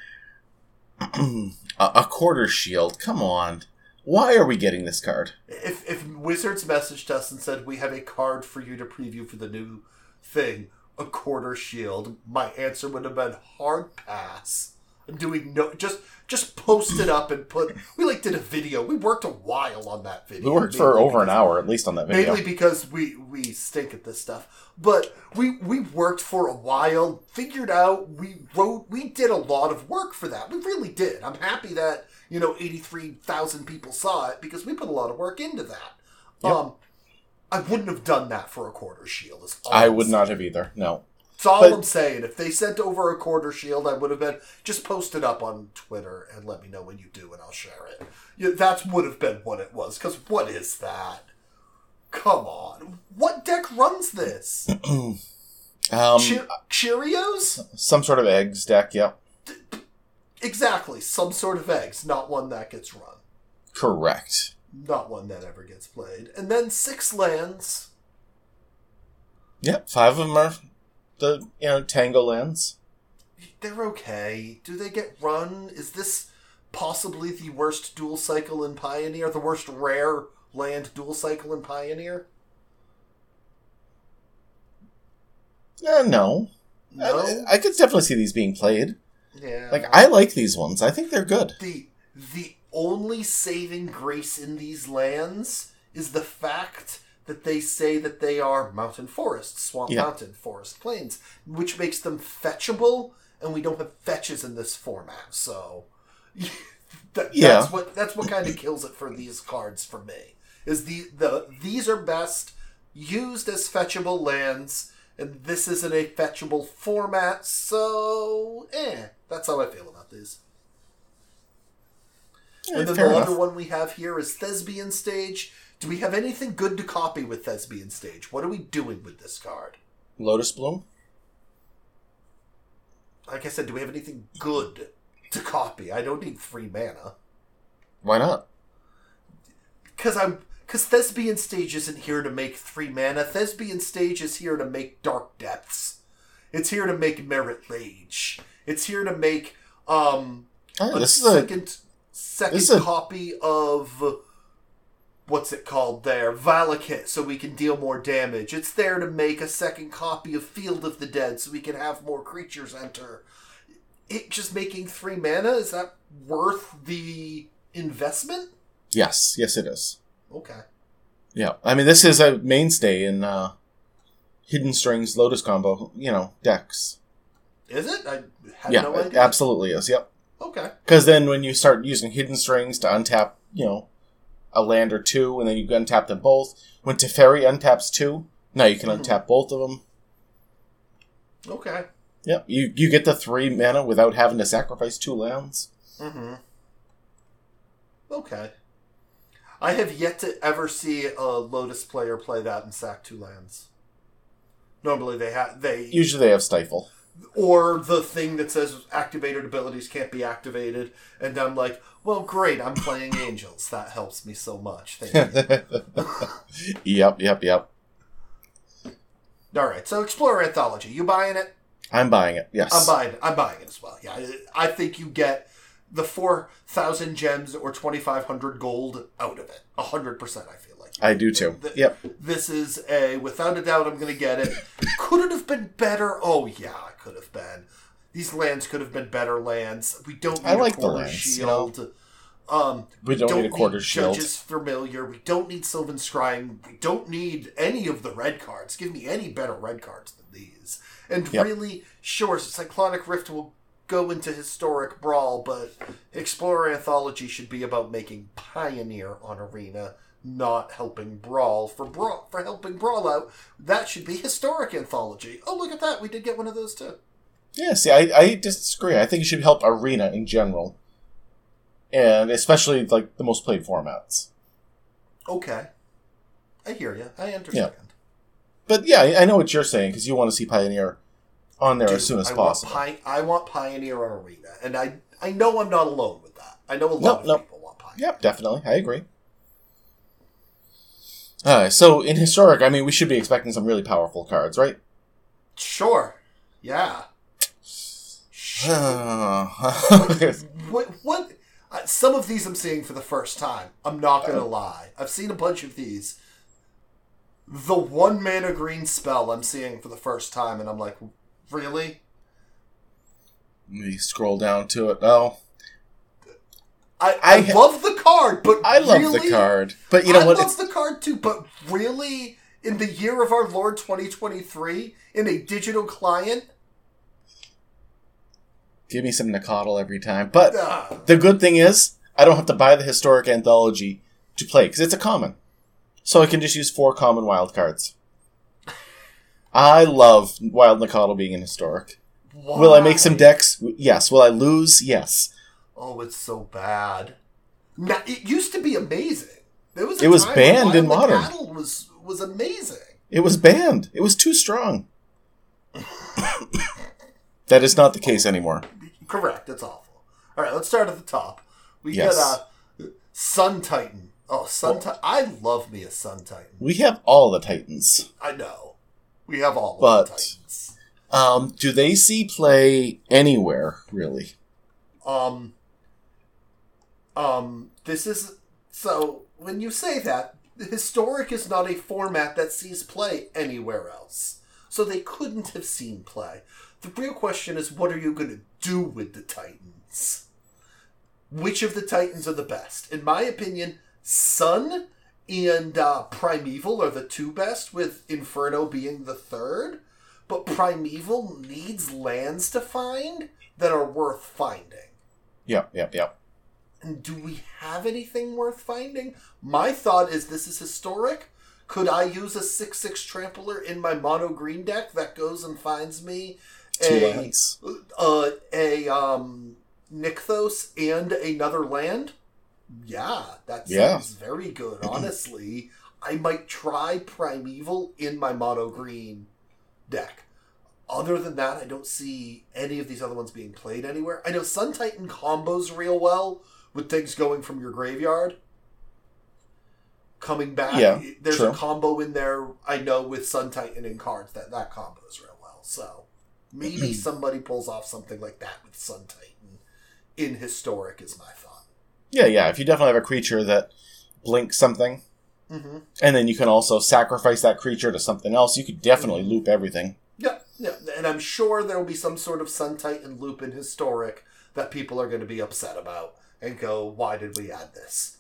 a, Accorder's Shield. Come on. Why are we getting this card?
If if Wizards messaged us and said we have a card for you to preview for the new thing, Accorder's Shield, my answer would have been hard pass. I'm doing no just just post it up and put. We like did a video. We worked a while on that video.
We worked for over an hour at least on that video.
Mainly because we we stink at this stuff. But we we worked for a while, figured out, we wrote, we did a lot of work for that. We really did. I'm happy that you know 83,000 people saw it because we put a lot of work into that.
Yep.
Um, I wouldn't have done that for Accorder's Shield. Is all
I
I'm
would
saying.
not have either. No.
That's all
but-
I'm saying. If they sent over Accorder's Shield, I would have been just post it up on Twitter and let me know when you do, and I'll share it. Yeah, that would have been what it was. Because what is that? Come on, what deck runs this?
Um,
Cheer- Cheerios?
some sort of eggs deck. Yep.
Exactly, some sort of eggs, not one that gets run,
Correct.
not one that ever gets played. And then six lands.
Yep. Five of them are the you know Tango lands.
They're okay. Do they get run? Is this possibly the worst dual cycle in Pioneer? The worst rare land dual cycle in Pioneer?
Uh, no.
No,
I, I could definitely see these being played.
Yeah.
Like I like these ones. I think they're good.
the the only saving grace in these lands is the fact that they say that they are mountain forests, swamp
Yeah.
mountain, forest plains, which makes them fetchable, and we don't have fetches in this format. So that,
Yeah.
that's what that's what kind of kills it for these cards for me. Is the the these are best used as fetchable lands, and this isn't a fetchable format, so eh, that's how I feel about these.
Yeah,
And then the
enough.
other one we have here is Thespian Stage. Do we have anything good to copy with Thespian Stage? What are we doing with this card?
Lotus Bloom.
Like I said, do we have anything good to copy? I don't need three mana.
Why not?
Because I'm because Thespian Stage isn't here to make three mana. Thespian Stage is here to make Dark Depths. It's here to make Marit Lage. It's here to make um
Oh,
a
this is a
second second
a-
copy of what's it called there Valakut so we can deal more damage it's there to make a second copy of Field of the Dead so we can have more creatures enter it just making three mana is that worth the investment
yes, yes, it is.
Okay
Yeah, I mean this is a mainstay in uh, Hidden Strings Lotus combo. You know decks.
is it I had
yeah,
no
it
idea
absolutely is. Yep.
okay
Because then when you start using Hidden Strings to untap, you know, a land or two, and then you untap them both. When Teferi untaps two, now you can
Mhm.
untap both of them.
okay
Yep, you you get the three mana without having to sacrifice two lands.
mm-hmm okay I have yet to ever see a Lotus player play that and sack two lands. Normally they have they
Usually they have Stifle.
or the thing that says activated abilities can't be activated, and I'm like, well, great, I'm playing angels. That helps me so much. Thank you.
yep, yep, yep.
All right, so Explorer Anthology, you buying it?
I'm buying it. Yes.
I'm buying. it. I'm buying it as well. Yeah, I think you get the four thousand gems or twenty five hundred gold out of it. hundred percent. I feel like.
I do too.
Th-
Yep.
This is a without a doubt. I'm going to get it. Could it have been better? Oh yeah, it could have been. These lands could have been better lands. We don't need
I like
a
the
quarter
lands, you know.
shield. Um,
We don't, need Accorder's Shield.
Judge's Familiar. We don't need Sylvan Scrying. We don't need any of the red cards. Give me any better red cards than these. And
Yep.
really, sure, Cyclonic Rift will go into Historic Brawl, but Explorer Anthology should be about making Pioneer on Arena, not helping Brawl. For Brawl, for helping Brawl out, that should be Historic Anthology. Oh, look at that. We did get one of those too.
Yeah, see, I, I disagree. I think it should help Arena in general. And especially, like, the most played formats.
Okay. I hear you. I understand. Yeah.
But yeah, I, I know what you're saying, because you want to see Pioneer on there as soon as
I
possible.
Want Pi- I want Pioneer on Arena, and I I know I'm not alone with that. I know a lot
Nope,
of
nope.
people want Pioneer.
Yep, definitely. I agree. Uh, so, in Historic, I mean, we should be expecting some really powerful cards, right?
Sure. Yeah. what? What? Uh, some of these I'm seeing for the first time. I'm not gonna lie. I've seen a bunch of these. The one mana green spell I'm seeing for the first time, and I'm like, really?
Let me scroll down to it. Oh,
I,
I
I, love the card, but
I love
really?
the card. But you know
I
what?
love
It's,
the card too, but really, in the year of our Lord 2023, in a digital client,
give me some Nacatl every time. But
uh,
the good thing is, I don't have to buy the Historic Anthology to play, because it's a common. So I can just use four common wild cards. I love Wild Nacatl being an Historic. Will I make some decks? Yes. Will I lose? Yes.
Oh, it's so bad. Now, it used to be amazing. There was
It was banned in Modern.
Cattle was was amazing.
It was banned. It was too strong. that is not the case anymore.
Correct. It's awful. All right, let's start at the top. We
Yes.
got uh, Sun Titan. Oh, Sun Titan. I love me a Sun Titan.
We have all the Titans.
I know. We have all of
But-
the Titans.
Um, do they see play anywhere, really?
Um. Um. This is so. When you say that, historic is not a format that sees play anywhere else. so they couldn't have seen play. The real question is, what are you going to do with the Titans? Which of the Titans are the best? In my opinion, Sun and uh, Primeval are the two best, with Inferno being the third. But Primeval needs lands to find that are worth finding.
Yep, yep, yep.
And do we have anything worth finding? My thought is this is historic. Could I use a 6 6 trampler in my mono green deck that goes and finds me a, uh, a um, Nykthos and another land? Yeah, that
Yeah.
seems very good, honestly. I might try Primeval in my mono green deck. Other than that, I don't see any of these other ones being played anywhere. I know Sun Titan combos real well with things going from your graveyard. Coming back,
Yeah,
there's
true.
a combo in there. I know with Sun Titan and cards that that combos real well. So maybe mm-hmm. somebody pulls off something like that with Sun Titan in historic. Is my.
Yeah, yeah. If you definitely have a creature that blinks something,
Mm-hmm.
and then you can also sacrifice that creature to something else, you could definitely
Mm-hmm.
loop everything.
Yeah, yeah, and I'm sure there will be some sort of Sun Titan loop in historic that people are going to be upset about and go, "Why did we add this?"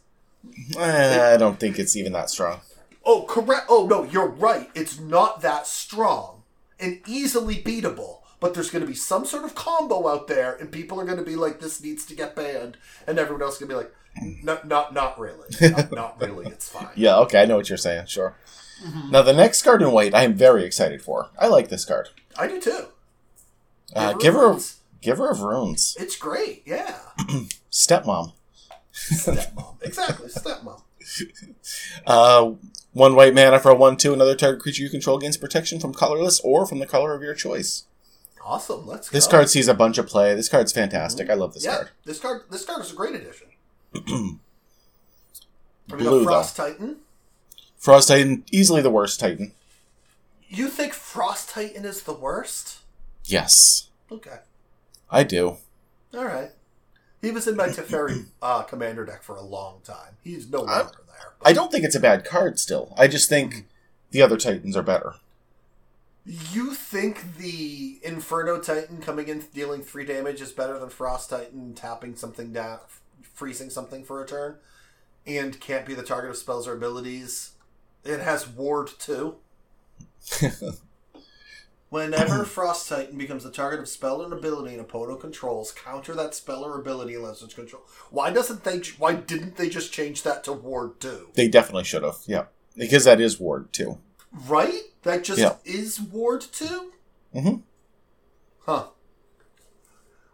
Eh, I don't think it's even that strong.
Oh, correct. Oh no, you're right. It's not that strong and easily beatable. But there's going to be some sort of combo out there, and people are going to be like, "This needs to get banned," and everyone else is going to be like, "Not, not, not really. Not, not really. It's fine."
Yeah, okay, I know what you're saying, sure. Now, the next card in white, I am very excited for. I like this card.
I do too.
Uh,
Giver
Giver,
of
of,
Runes.
Giver of Runes.
It's great. Yeah.
Stepmom.
Stepmom. exactly. Stepmom.
Uh, one white mana for a 1 2. Another target creature you control gains protection from colorless or from the color of your choice.
Awesome. Let's go.
This card sees a bunch of play. This card's fantastic. I love this
yeah,
card.
this card. This card is a great addition. we
Blue,
Frost Titan.
Frost Titan, easily the worst Titan.
You think Frost Titan is the worst?
Yes,
Okay.
I do.
All right. He was in my Teferi uh, commander deck for a long time. He's no
I-
longer there. but
I don't think it's a bad card still. I just think the other Titans are better.
You think the Inferno Titan coming in dealing three damage is better than Frost Titan tapping something down, freezing something for a turn, and can't be the target of spells or abilities? It has Ward too. Whenever Frost Titan becomes the target of spell or ability an opponent controls, counter that spell or ability unless it's control. Why doesn't they? Why didn't they just change that to Ward two?
They definitely should have. Yeah. Because that is Ward two.
Right? That just
Yeah.
is Ward 2?
Mhm.
Huh.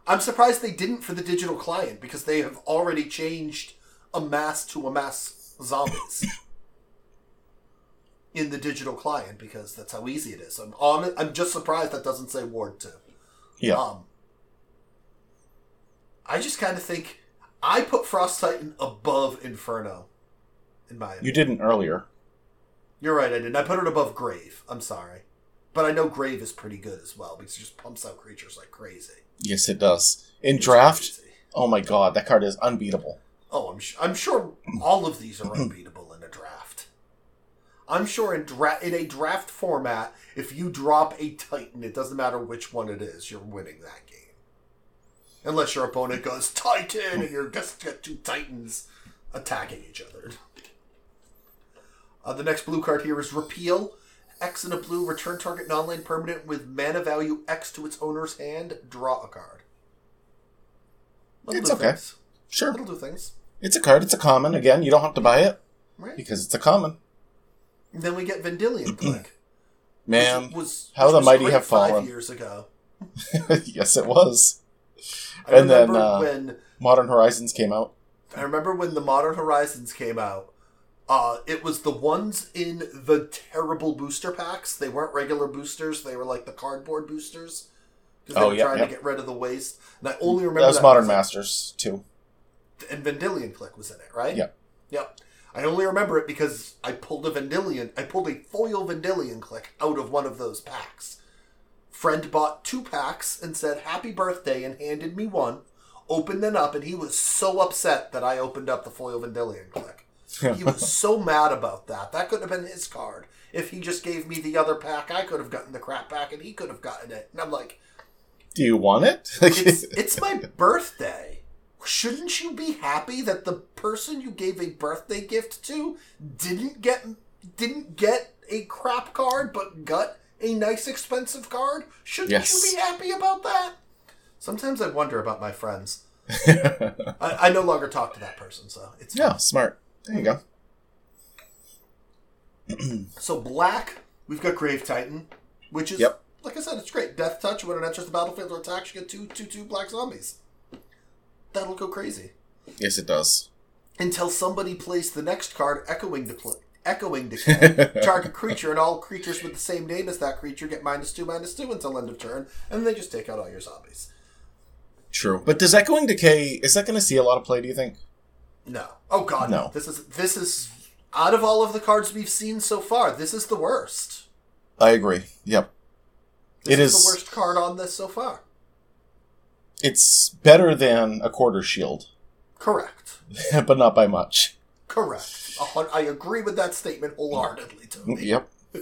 I'm surprised they didn't for the digital client because they have already changed amass to amass zombies in the digital client because that's how easy it is. I'm on I'm just surprised that doesn't say Ward 2.
Yeah.
Um, I just kind of think I put Frost Titan above Inferno in my opinion.
You didn't earlier.
You're right, I didn't. I put it above Grave. I'm sorry. But I know Grave is pretty good as well because it just pumps out creatures like crazy.
Yes, it does. In
It's
draft,
crazy.
oh my god, that card is unbeatable.
Oh, I'm, sh- I'm sure all of these are unbeatable in a draft. I'm sure in, dra- in a draft format, if you drop a Titan, it doesn't matter which one it is, you're winning that game. Unless your opponent goes Titan and you're just got two Titans attacking each other. Uh, the next blue card here is Repeal. X in a blue, return target non-land permanent with mana value X to its owner's hand, draw a card. That'll
It's okay.
things.
Sure.
That'll do things.
It's a card, it's a common. Again, you don't have to buy it
Right.
because it's a common.
Then we get Vendilion Clique.
Man,
was,
how the mighty have
five
fallen.
years ago.
yes, it was.
I
And then, uh,
when
Modern Horizons came out.
I remember when the Modern Horizons came out. Uh, it was the ones in the terrible booster packs. They weren't regular boosters; they were like the cardboard boosters because they
Oh,
were
yeah,
trying
yeah.
to get rid of the waste. And I only remember
That was
that
Modern Masters, too.
and Vendilion Clique was in it, right?
Yeah.
Yep. I only remember it because I pulled a Vendilion, I pulled a foil Vendilion Clique out of one of those packs. Friend bought two packs and said happy birthday and handed me one. Opened them up and he was so upset that I opened up the foil Vendilion Clique. He was so mad about that. That could have been his card. if he just gave me the other pack, I could have gotten the crap pack and he could have gotten it. And I'm like,
Do you want it?
it's, it's my birthday. Shouldn't you be happy that the person you gave a birthday gift to didn't get didn't get a crap card but got a nice expensive card? Shouldn't
Yes.
you be happy about that? Sometimes I wonder about my friends. I, I no longer talk to that person, so it's
yeah, smart. There you go.
So black, we've got Grave Titan, which is
Yep.
like I said, it's great. Death touch when it enters the battlefield or attacks, you get two two two black zombies. That'll go crazy
Yes, it does.
until somebody plays the next card, echoing decay. Echoing decay. Target creature and all creatures with the same name as that creature get minus two minus two until end of turn, and then they just take out all your zombies.
True. But does Echoing Decay, is that going to see a lot of play, do you think?
No. Oh god, no. This is this is out of all of the cards we've seen so far, this is the worst.
I agree. Yep.
This
It
is,
is-
the worst card on this so far.
It's better than Accorder's Shield,
Correct.
but not by much.
Correct. I agree with that statement wholeheartedly, Tony.
Yep.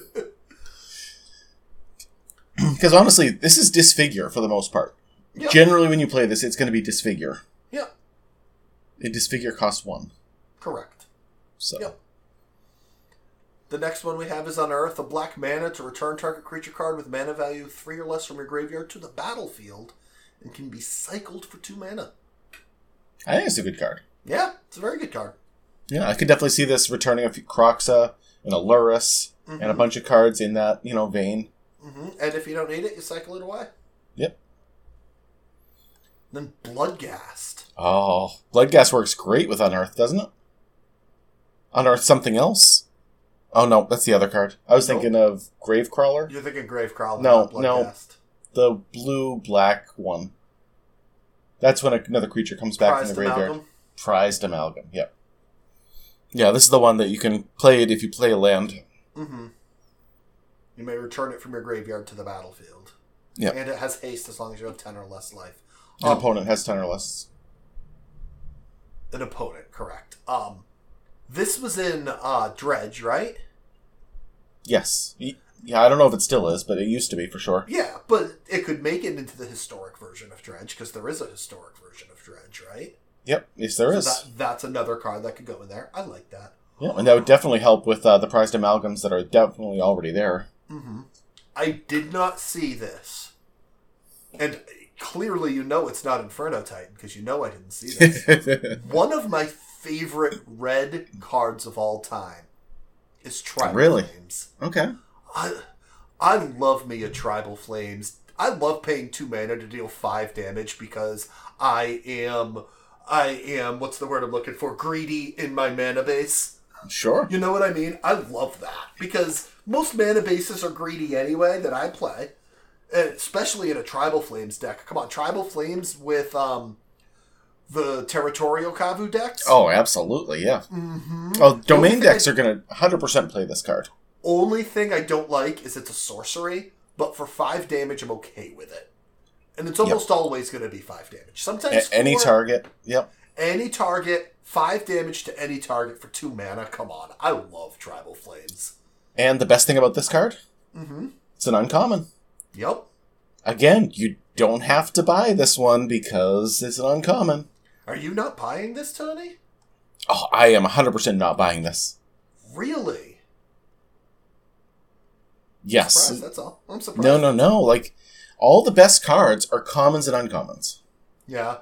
Because honestly, this is disfigure for the most part.
Yep.
Generally, when you play this, it's going to be disfigure.
Yeah,
A disfigure costs one.
correct.
So
Yep. The next one we have is Unearth, a black mana to return target creature card with mana value three or less from your graveyard to the battlefield and can be cycled for two mana.
I think it's a good card.
Yeah, it's a very good card.
Yeah, I could definitely see this returning a few Kroxa and a Lurrus and a bunch of cards in that you know vein.
hmm And if you don't need it, you cycle it away.
Yep.
Then Bloodghast.
Oh, Bloodghast works great with Unearth, doesn't it? Unearth something else? Oh no, that's the other card. I was thinking of Gravecrawler,
You're thinking Gravecrawler,
No, no. The blue black one. That's when another creature comes back
Prized
from the graveyard.
Amalgam.
Prized amalgam. Yep. Yeah, this is the one that you can play it if you play a land.
Mm-hmm. You may return it from your graveyard to the battlefield.
Yeah.
And it has haste as long as you have 10 or less life.
An
Um,
opponent has ten or less.
An opponent, correct. Um, this was in uh, Dredge, right?
Yes. Yeah, I don't know if it still is, but it used to be for sure.
Yeah, but it could make it into the historic version of Dredge because there is a historic version of Dredge, right?
Yep, yes, there
So
is.
that, that's another card that could go in there. I like that.
Yeah, and that would definitely help with uh, the prized amalgams that are definitely already there.
Mm-hmm. I did not see this, and clearly you know it's not Inferno Titan because you know I didn't see this. One of my favorite red cards of all time is Tribal
Really?
Flames.
okay.
I, I love me a Tribal Flames. I love paying two mana to deal five damage because I am, I am, what's the word I'm looking for? Greedy in my mana base.
Sure.
You know what I mean? I love that because most mana bases are greedy anyway that I play, especially in a Tribal Flames deck. Come on, Tribal Flames with um the Territorial Kavu decks.
Oh, absolutely, yeah.
hmm
Oh, domain decks
I-
are going to 100% play this card.
Only thing I don't like is it's a sorcery, but for five damage, I'm okay with it. And it's almost always going to be five damage. Sometimes
A- any
four,
target. Yep.
any target, five damage to any target for two mana. Come on, I love Tribal Flames.
And the best thing about this card,
Mm-hmm.
it's an uncommon.
Yep.
Again, you don't have to buy this one because it's an uncommon.
Are you not buying this, Tony?
Oh, I am 100% not buying this.
Really?
Yes.
Surprised, that's all. I'm surprised.
No, no, no. Like, all the best cards are commons and uncommons.
Yeah.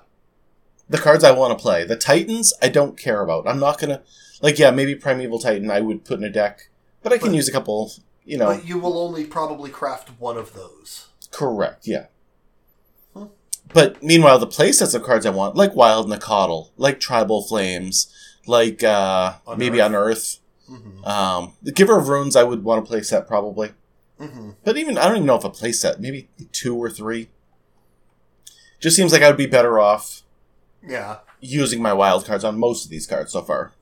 The cards I want to play. The Titans, I don't care about. I'm not going to. Like, yeah, maybe Primeval Titan I would put in a deck, but I can
But-
use a couple, you know.
But you will only probably craft one of those.
Correct, yeah.
Hmm.
But meanwhile, the playsets of cards I want, like Wild Nacatl, like Tribal Flames, like uh,
Unearth.
maybe Unearth,
Mm-hmm.
um, the Giver of Runes, I would want to playset probably.
Mm-hmm.
But even I don't even know if a playset, maybe two or three. Just seems like I would be better off
Yeah.
using my wild cards on most of these cards so far.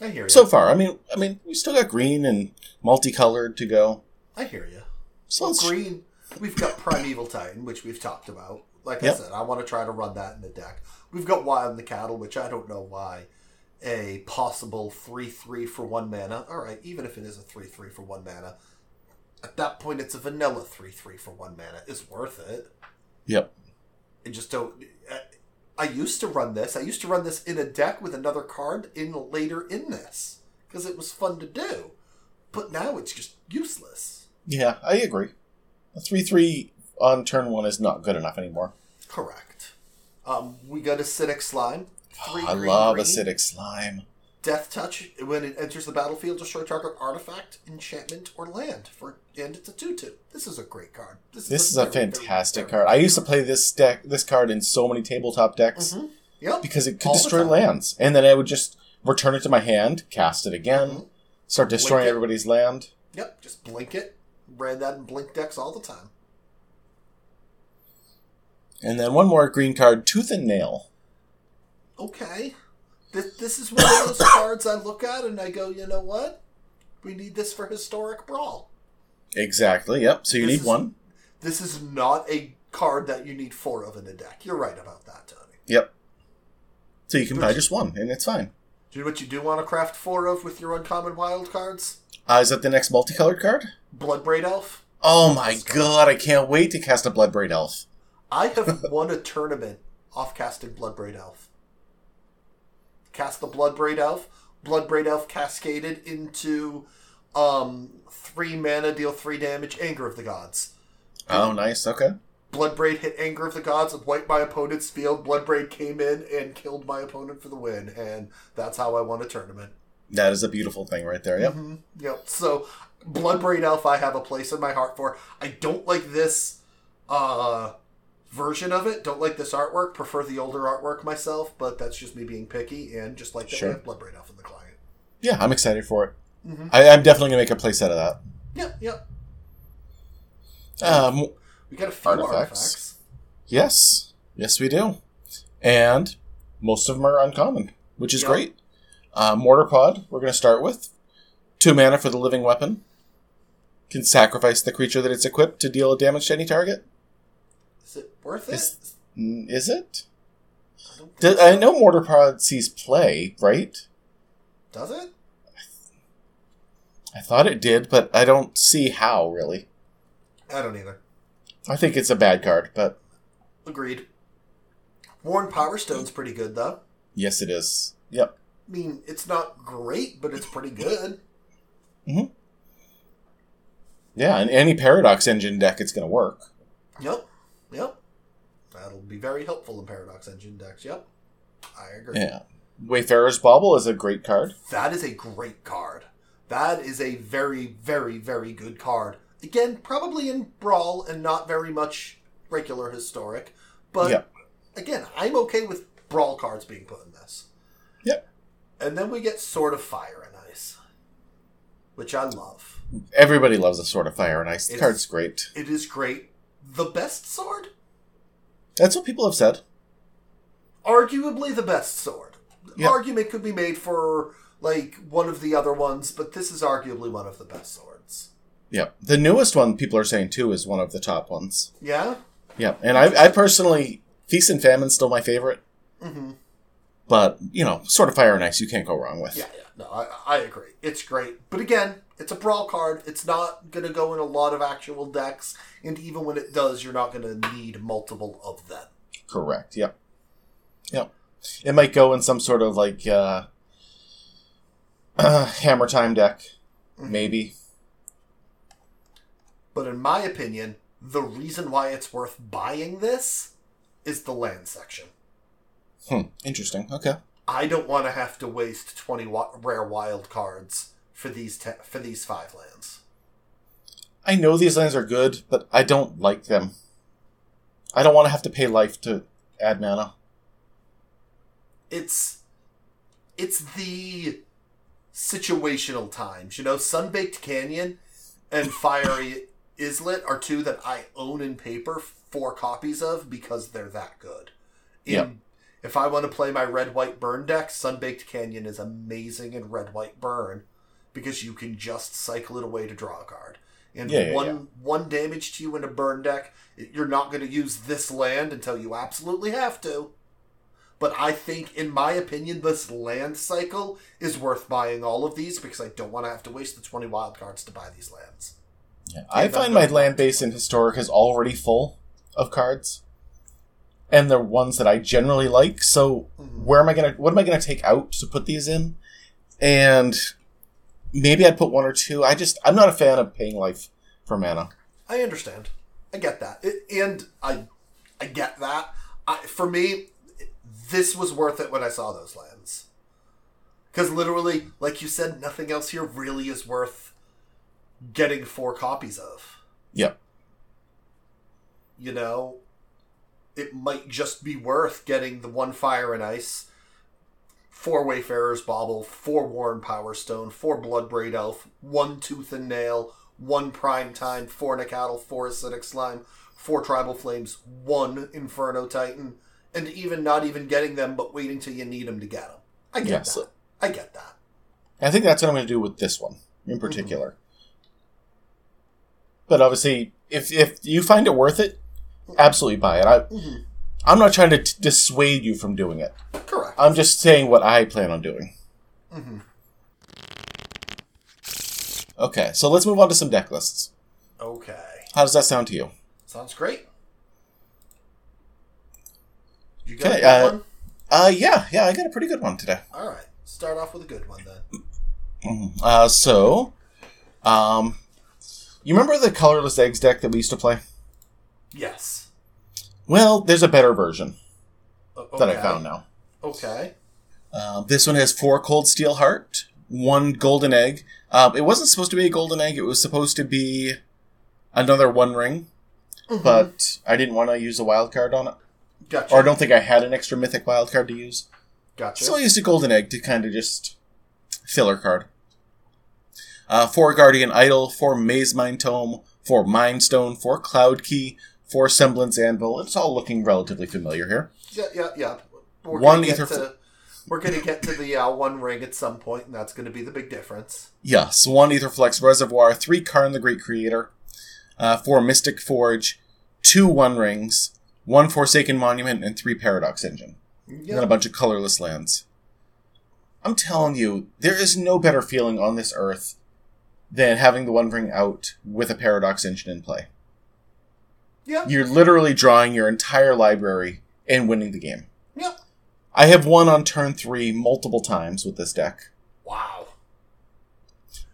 I hear you.
So far, I mean, I mean, we still got green and multicolored to go.
I hear you.
So
Well, green, we've got Primeval Titan, which we've talked about. Like
Yep.
I said, I want to try to run that in the deck. We've got Wild Nacatl, which I don't know why a possible 3 3 for 1 mana. Alright, even if it is a 3 3 for 1 mana, at that point it's a vanilla 3 3 for 1 mana. It's worth it.
Yep.
And just don't. Uh, I used to run this. I used to run this in a deck with another card in later in this because it was fun to do. But now it's just useless.
Yeah, I agree. A 3 3 on turn one is not good enough anymore.
Correct. Um, we got acidic slime.
Oh, I love acidic slime.
Death touch. When it enters the battlefield, destroy target artifact, enchantment, or land. For and it's a two-two. This is a great card.
This, this is, a, very, fantastic very, very card. I used to play this deck, this card in so many tabletop decks.
Mm-hmm. Yep.
Because it could All destroy lands, and then I would just return it to my hand, cast it again, mm-hmm. start destroying everybody's land.
Yep. Just blink it. Ran that in blink decks all the time.
And then one more green card, Tooth and Nail.
Okay. This, this is one of those cards I look at and I go, you know what? We need this for Historic Brawl.
Exactly, yep. So you this need
is,
one.
This is not a card that you need four of in a deck. You're right about that, Tony.
Yep. So you can buy just one, and it's fine.
Do you know what you do want to craft four of with your uncommon wild cards?
Uh, is that the next multicolored card?
Bloodbraid Elf.
Oh my god, I can't wait to cast a Bloodbraid Elf.
I have won a tournament off casting Bloodbraid Elf. Cast the Bloodbraid Elf. Bloodbraid Elf cascaded into um, three mana, deal three damage, Anger of the Gods.
Oh, nice. Okay.
Bloodbraid hit Anger of the Gods and wiped my opponent's field. Bloodbraid came in and killed my opponent for the win, and that's how I won a tournament.
That is a beautiful thing right there. Yep.
Mm-hmm. Yep. So, Bloodbraid Elf, I have a place in my heart for. I don't like this uh, version of it. Don't like this artwork. Prefer the older artwork myself, but that's just me being picky and just like that sure. we have Bloodbraid Elf in the client.
Yeah, I'm excited for it. Mm-hmm. I, am definitely gonna make a playset of that.
Yep, yep.
Um,
we got a few artifacts. artifacts.
Yes, yes, we do, and most of them are uncommon, which is yep. great. Uh, Mortar Pod, we're gonna start with two mana for the living weapon. Can sacrifice the creature that it's equipped to deal a damage to any target.
Is it worth it?
Is, is it? I, I know Mortar Pod sees play, right?
Does it?
I thought it did, but I don't see how really.
I don't either.
I think it's a bad card, but
agreed. Worn Power Stone's pretty good though.
Yes, it is. Yep.
I mean, it's not great, but it's pretty good.
hmm Yeah, and any Paradox Engine deck, it's going to work.
Yep. Yep. That'll be very helpful in Paradox Engine decks. Yep. I agree.
Yeah. Wayfarer's Bauble is a great card.
That is a great card. That is a very, very, very good card. Again, probably in Brawl and not very much regular historic. But yep. again, I'm okay with Brawl cards being put in this.
Yep.
And then we get Sword of Fire and Ice, which I love.
Everybody loves a Sword of Fire and Ice. The it's, card's great.
It is great. The best sword?
That's what people have said.
Arguably the best sword. Yep. Argument could be made for like one of the other ones, but this is arguably one of the best swords.
Yeah, the newest one people are saying too is one of the top ones.
Yeah.
Yeah, and I, I personally, Feast and Famine still my favorite.
Mm-hmm.
But you know, Sword of Fire and Ice, you can't go wrong with.
Yeah, yeah, no, I, I agree. It's great, but again, it's a brawl card. It's not going to go in a lot of actual decks, and even when it does, you're not going to need multiple of them.
Correct. Yep. Yep. It might go in some sort of like uh, uh, Hammer Time deck, mm-hmm. maybe.
But in my opinion, the reason why it's worth buying this is the land section.
Hmm. Interesting. Okay.
I don't want to have to waste twenty wa- rare wild cards for these te- for these five lands.
I know these lands are good, but I don't like them. I don't want to have to pay life to add mana.
It's it's the situational times. You know, Sunbaked Canyon and Fiery Islet are two that I own in paper four copies of because they're that good. In, yep. If I want to play my red white burn deck, Sunbaked Canyon is amazing in red white burn because you can just cycle it away to draw a card. And yeah, yeah, one yeah. one damage to you in a burn deck, you're not going to use this land until you absolutely have to. but I think, in my opinion, this land cycle is worth buying all of these because I don't want to have to waste the 20 wild cards to buy these lands.
Yeah, I find my land base in historic is already full of cards, and they're ones that I generally like. So
Mhm.
where am I gonna? What am I gonna take out to put these in? And maybe I'd put one or two. I just I'm not a fan of paying life for mana.
I understand. I get that, it, and I, I get that. I, for me, this was worth it when I saw those lands, because literally, like you said, nothing else here really is worth getting four copies of.
Yep.
You know, it might just be worth getting the one fire and ice, four Wayfarer's Bauble, four Worn Power Stone, four Bloodbraid Elf, one Tooth and Nail, one Prime Time, four Nacatl, four Acidic Slime, four Tribal Flames, one Inferno Titan, and even not even getting them, but waiting till you need them to get them. I get
Yes.
that. I get that.
I think that's what I'm going to do with this one in particular. But obviously, if if you find it worth it, absolutely buy it. I,
Mhm.
I'm not trying to t- dissuade you from doing it.
Correct.
I'm just saying what I plan on doing.
Mhm.
Okay, so let's move on to some deck lists.
Okay.
How does that sound to you?
Sounds great. You got
Okay,
a good
uh,
one?
Uh, yeah, yeah, I got a pretty good one today.
All right. Start off with a good one then.
Mhm. Uh, so, um, you remember the colorless eggs deck that we used to play?
Yes.
Well, there's a better version
O-
that I found now.
Okay.
Uh, this one has four cold steel heart, one golden egg. Um, it wasn't supposed to be a golden egg. It was supposed to be another one ring,
Mhm.
but I didn't want to use a wild card on it,
gotcha.
or I don't think I had an extra mythic wild card to use.
gotcha.
So I used a golden egg to kind of just filler card. Uh, four guardian idol, four maze mind tome, four mind stone, four cloud key, four semblance anvil. It's all looking relatively familiar here.
yeah, yeah, yeah. We're
One
gonna get
ether
to, We're gonna get to the uh, one ring at some point, and that's gonna be the big difference.
Yes, one Aetherflux Reservoir, three Karn the Great Creator, uh, four Mystic Forge, two One Rings, one Forsaken Monument, and three Paradox Engine. And then a bunch of colorless lands. I'm telling you, there is no better feeling on this earth than having the One Ring out with a Paradox Engine in play.
Yeah.
You're literally drawing your entire library and winning the game.
Yeah.
I have won on turn three multiple times with this deck.
Wow.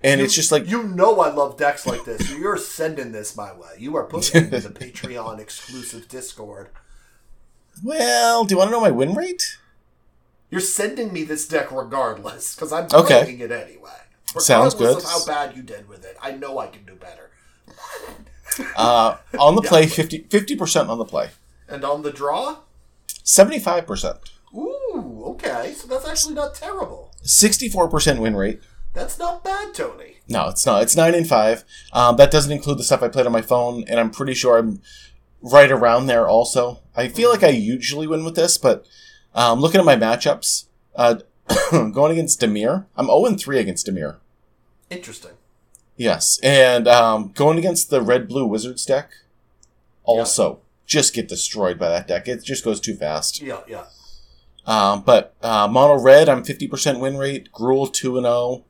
And
You-
it's just like
you know I love decks like this. So you're sending this my way. You are putting it in the Patreon exclusive Discord.
Well, do you want to know my win rate?
You're sending me this deck regardless, because I'm
Okay.
it anyway. Regardless
Sounds good.
of how bad you did with it, I know I can do better.
Uh, on the
Yeah.
play, 50 percent on the play,
And on the draw,
seventy five percent,
ooh, okay, so that's actually not terrible.
sixty four percent win rate.
That's not bad, Tony.
No, it's not. It's nine and five. Um, that doesn't include the stuff I played on my phone, and I'm pretty sure I'm right around there. Also, I feel like I usually win with this, but um, looking at my matchups, uh, going against Dimir, I'm zero and three against Dimir.
Interesting.
Yes, and um, going against the red blue wizards deck, also just get destroyed by that deck. It just goes too fast.
Yeah, yeah.
Um, but uh, mono red, I'm 50% win rate. Gruul 2 and 0.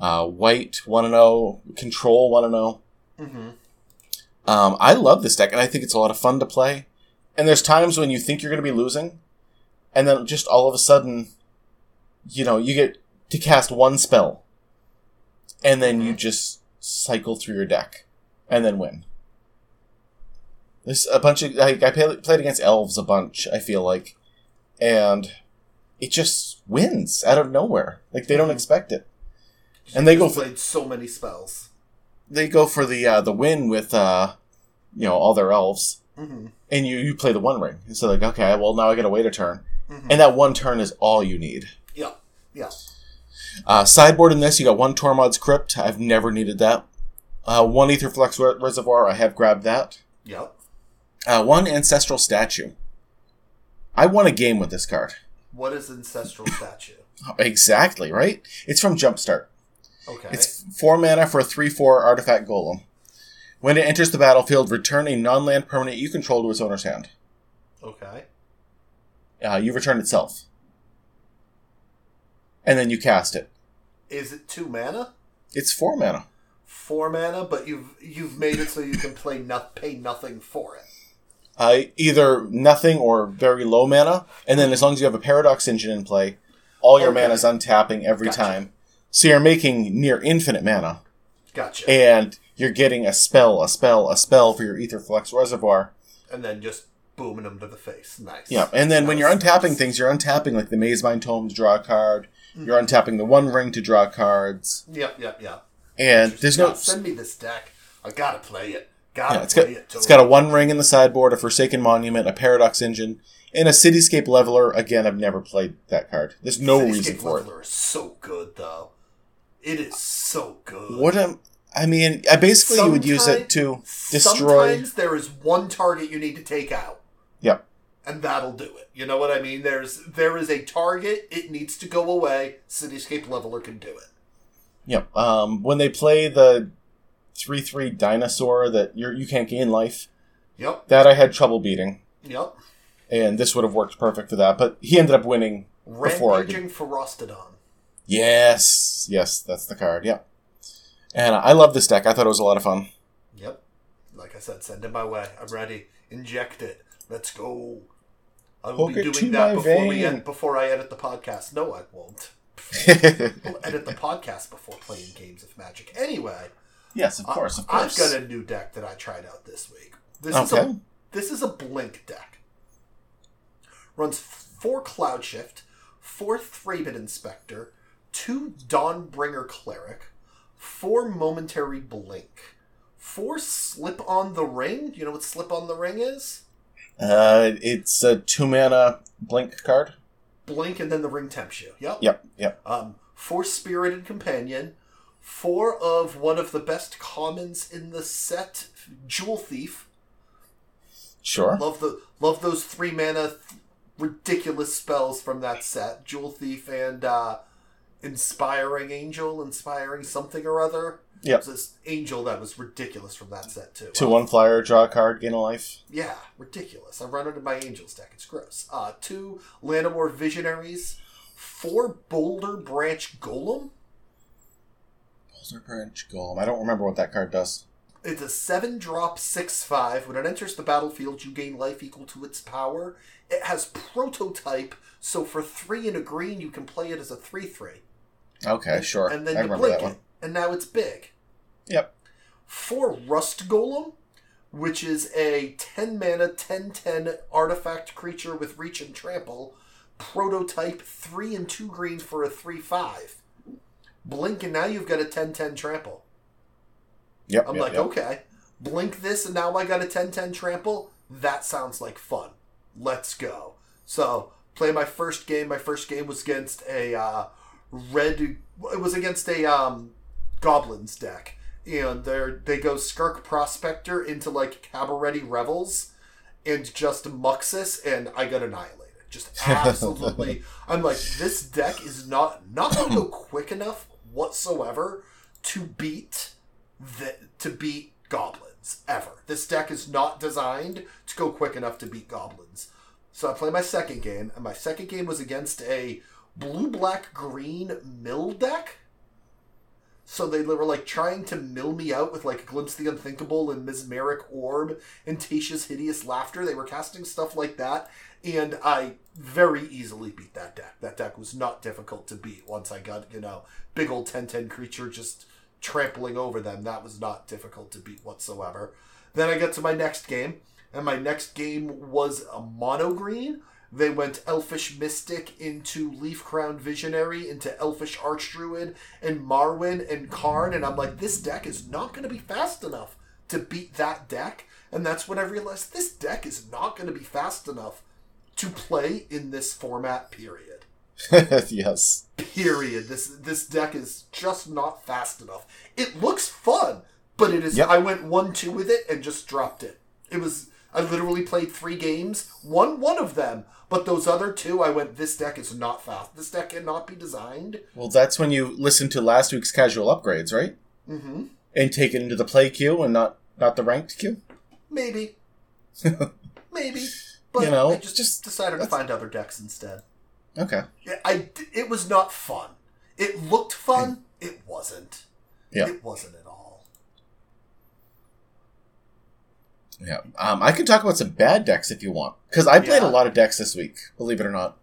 Uh, white 1 and 0. Control 1 and 0.
Mm-hmm.
Um, I love this deck, and I think it's a lot of fun to play. And there's times when you think you're going to be losing, and then just all of a sudden, you know, you get to cast one spell, and then you just cycle through your deck, and then win. There's a bunch of like I play, played against elves a bunch. I feel like, and it just wins out of nowhere. Like they don't
Mhm.
expect it, And they go for-
played so many spells.
they go for the uh, the win with uh, you know all their elves,
Mm-hmm.
and you you play the one ring. So like okay, well now I got to wait a turn,
Mhm.
and that one turn is all you need.
Yeah, yeah.
Uh, sideboard in this, you got one Tormod's Crypt. I've never needed that. Uh, one Aetherflux Re- Reservoir. I have grabbed that.
Yep.
Uh, one Ancestral Statue. I won a game with this card.
What is ancestral statue?
Exactly right. It's from Jumpstart.
Okay.
It's four mana for a three-four artifact golem. When it enters the battlefield, return a non-land permanent you control to its owner's hand.
okay.
uh, you return itself, and then you cast it.
Is it two mana?
It's four mana.
Four mana, but you've you've made it so you can play not pay nothing for it.
Uh, either nothing or very low mana, and then as long as you have a Paradox Engine in play, all your
Okay.
mana is untapping every
Gotcha.
time. So you're making near infinite mana,
Gotcha.
and you're getting a spell, a spell, a spell for your Aetherflux Reservoir.
and then just booming them to the face. Nice.
Yeah, and then when you're
Nice.
untapping things, you're untapping like the Mazemind Tome to draw a card. You're untapping the One Ring to draw cards,
Yep, yep, yep.
and there's no.
Send me this deck. I gotta play it. Gotta
Yeah, it's got
play it.
it's got a One Ring in the sideboard, a Forsaken Monument, a Paradox Engine, and a Cityscape Leveler. Again, I've never played that card. There's no
Cityscape
reason for it.
Leveler is so good, though. It is so good.
What am I mean? I basically you would use it to destroy.
Sometimes there is one target you need to take out,
Yep.
And that'll do it. You know what I mean? There's there is a target. It needs to go away. Cityscape Leveler can do it.
Yep. Um, when they play the three three dinosaur that you're you can't gain life,
Yep.
that I had trouble beating,
Yep.
and this would have worked perfect for that. But he ended up winning before I could.
Ferostodon.
Yes, yes, that's the card. Yep. And I love this deck. I thought it was a lot of fun.
Yep. Like I said, send it my way. I'm ready. Inject it. Let's go. I will
Hook
be doing that before we
vein.
ed- before I edit the podcast. No, I won't. I'll edit the podcast before playing games of Magic. Anyway,
yes, of course, of course.
I've got a new deck that I tried out this week. This is
Okay.
a this is a blink deck. Runs four Cloudshift, four Thraben Inspector, two Dawnbringer Cleric, four Momentary Blink, four Slip on the Ring. You know what Slip on the Ring is?
Uh, it's a two mana blink card.
Blink and then the ring tempts you. Yep.
Yep, yep.
Um, four Spirited Companion, four of one of the best commons in the set, Jewel Thief.
Sure.
Love the love those three mana th- ridiculous spells from that set. Jewel Thief and uh, Inspiring Angel, Inspiring something or other.
Yep.
There's this angel that was ridiculous from that set too.
Two one flyer, draw a card, gain a life.
Yeah, ridiculous. I run it in my angels deck. It's gross. Uh, two Llanowar Visionaries, four Boulderbranch Golem.
Boulderbranch Golem. I don't remember what that card does.
It's a seven drop six five. When it enters the battlefield, you gain life equal to its power. It has prototype, so for three and a green, you can play it as a three three,
Okay, sure.
and then
I
you
remember
blink
that
it,
one.
And now it's big.
Yep.
For Rust Golem, which is a ten mana 10-10 artifact creature with reach and trample. Prototype three and two green for a three five. Blink, and now you've got a 10-10 trample.
Yep.
I'm
yep,
like,
yep.
okay, blink this, and now I got a 10 10 trample. That sounds like fun. Let's go. So, play my first game. My first game was against a uh, red. It was against a um, goblins deck. And they they go Skirk Prospector into like Cabaret Revels and just Muxus, and I got annihilated. Just absolutely. I'm like, this deck is not not going to go quick enough whatsoever to beat the, to beat goblins ever. This deck is not designed to go quick enough to beat goblins. So I play my second game, and my second game was against a blue, black, green mill deck. So they were like trying to mill me out with like Glimpse the Unthinkable and Mesmeric Orb and Tasha's Hideous Laughter. They were casting stuff like that, and I very easily beat that deck. That deck was not difficult to beat once I got, you know, big old 10 10 creature just trampling over them. That was not difficult to beat whatsoever. Then I get to my next game, and my next game was a mono green. They went Elvish Mystic into Leaf Crown Visionary, into Elvish Archdruid, and Marwyn and Karn, and I'm like, this deck is not going to be fast enough to beat that deck. And that's when I realized this deck is not going to be fast enough to play in this format, period
yes.
period. This this deck is just not fast enough. It looks fun, but it is.
Yep.
I went one two with it and just dropped it. It was. I literally played three games, won one of them, but those other two, I went. This deck is not fast. This deck cannot be designed.
Well, that's when you listen to last week's casual upgrades, right?
Mm-hmm.
And take it into the play queue and not not the ranked queue.
Maybe. Maybe. But
You know,
I just,
just-
decided to find other decks instead.
Okay.
Yeah, I it was not fun. It looked fun. It wasn't.
Yeah.
It wasn't at all.
Yeah. Um, I can talk about some bad decks if you want. Because I played
Yeah.
a lot of decks this week, believe it or not.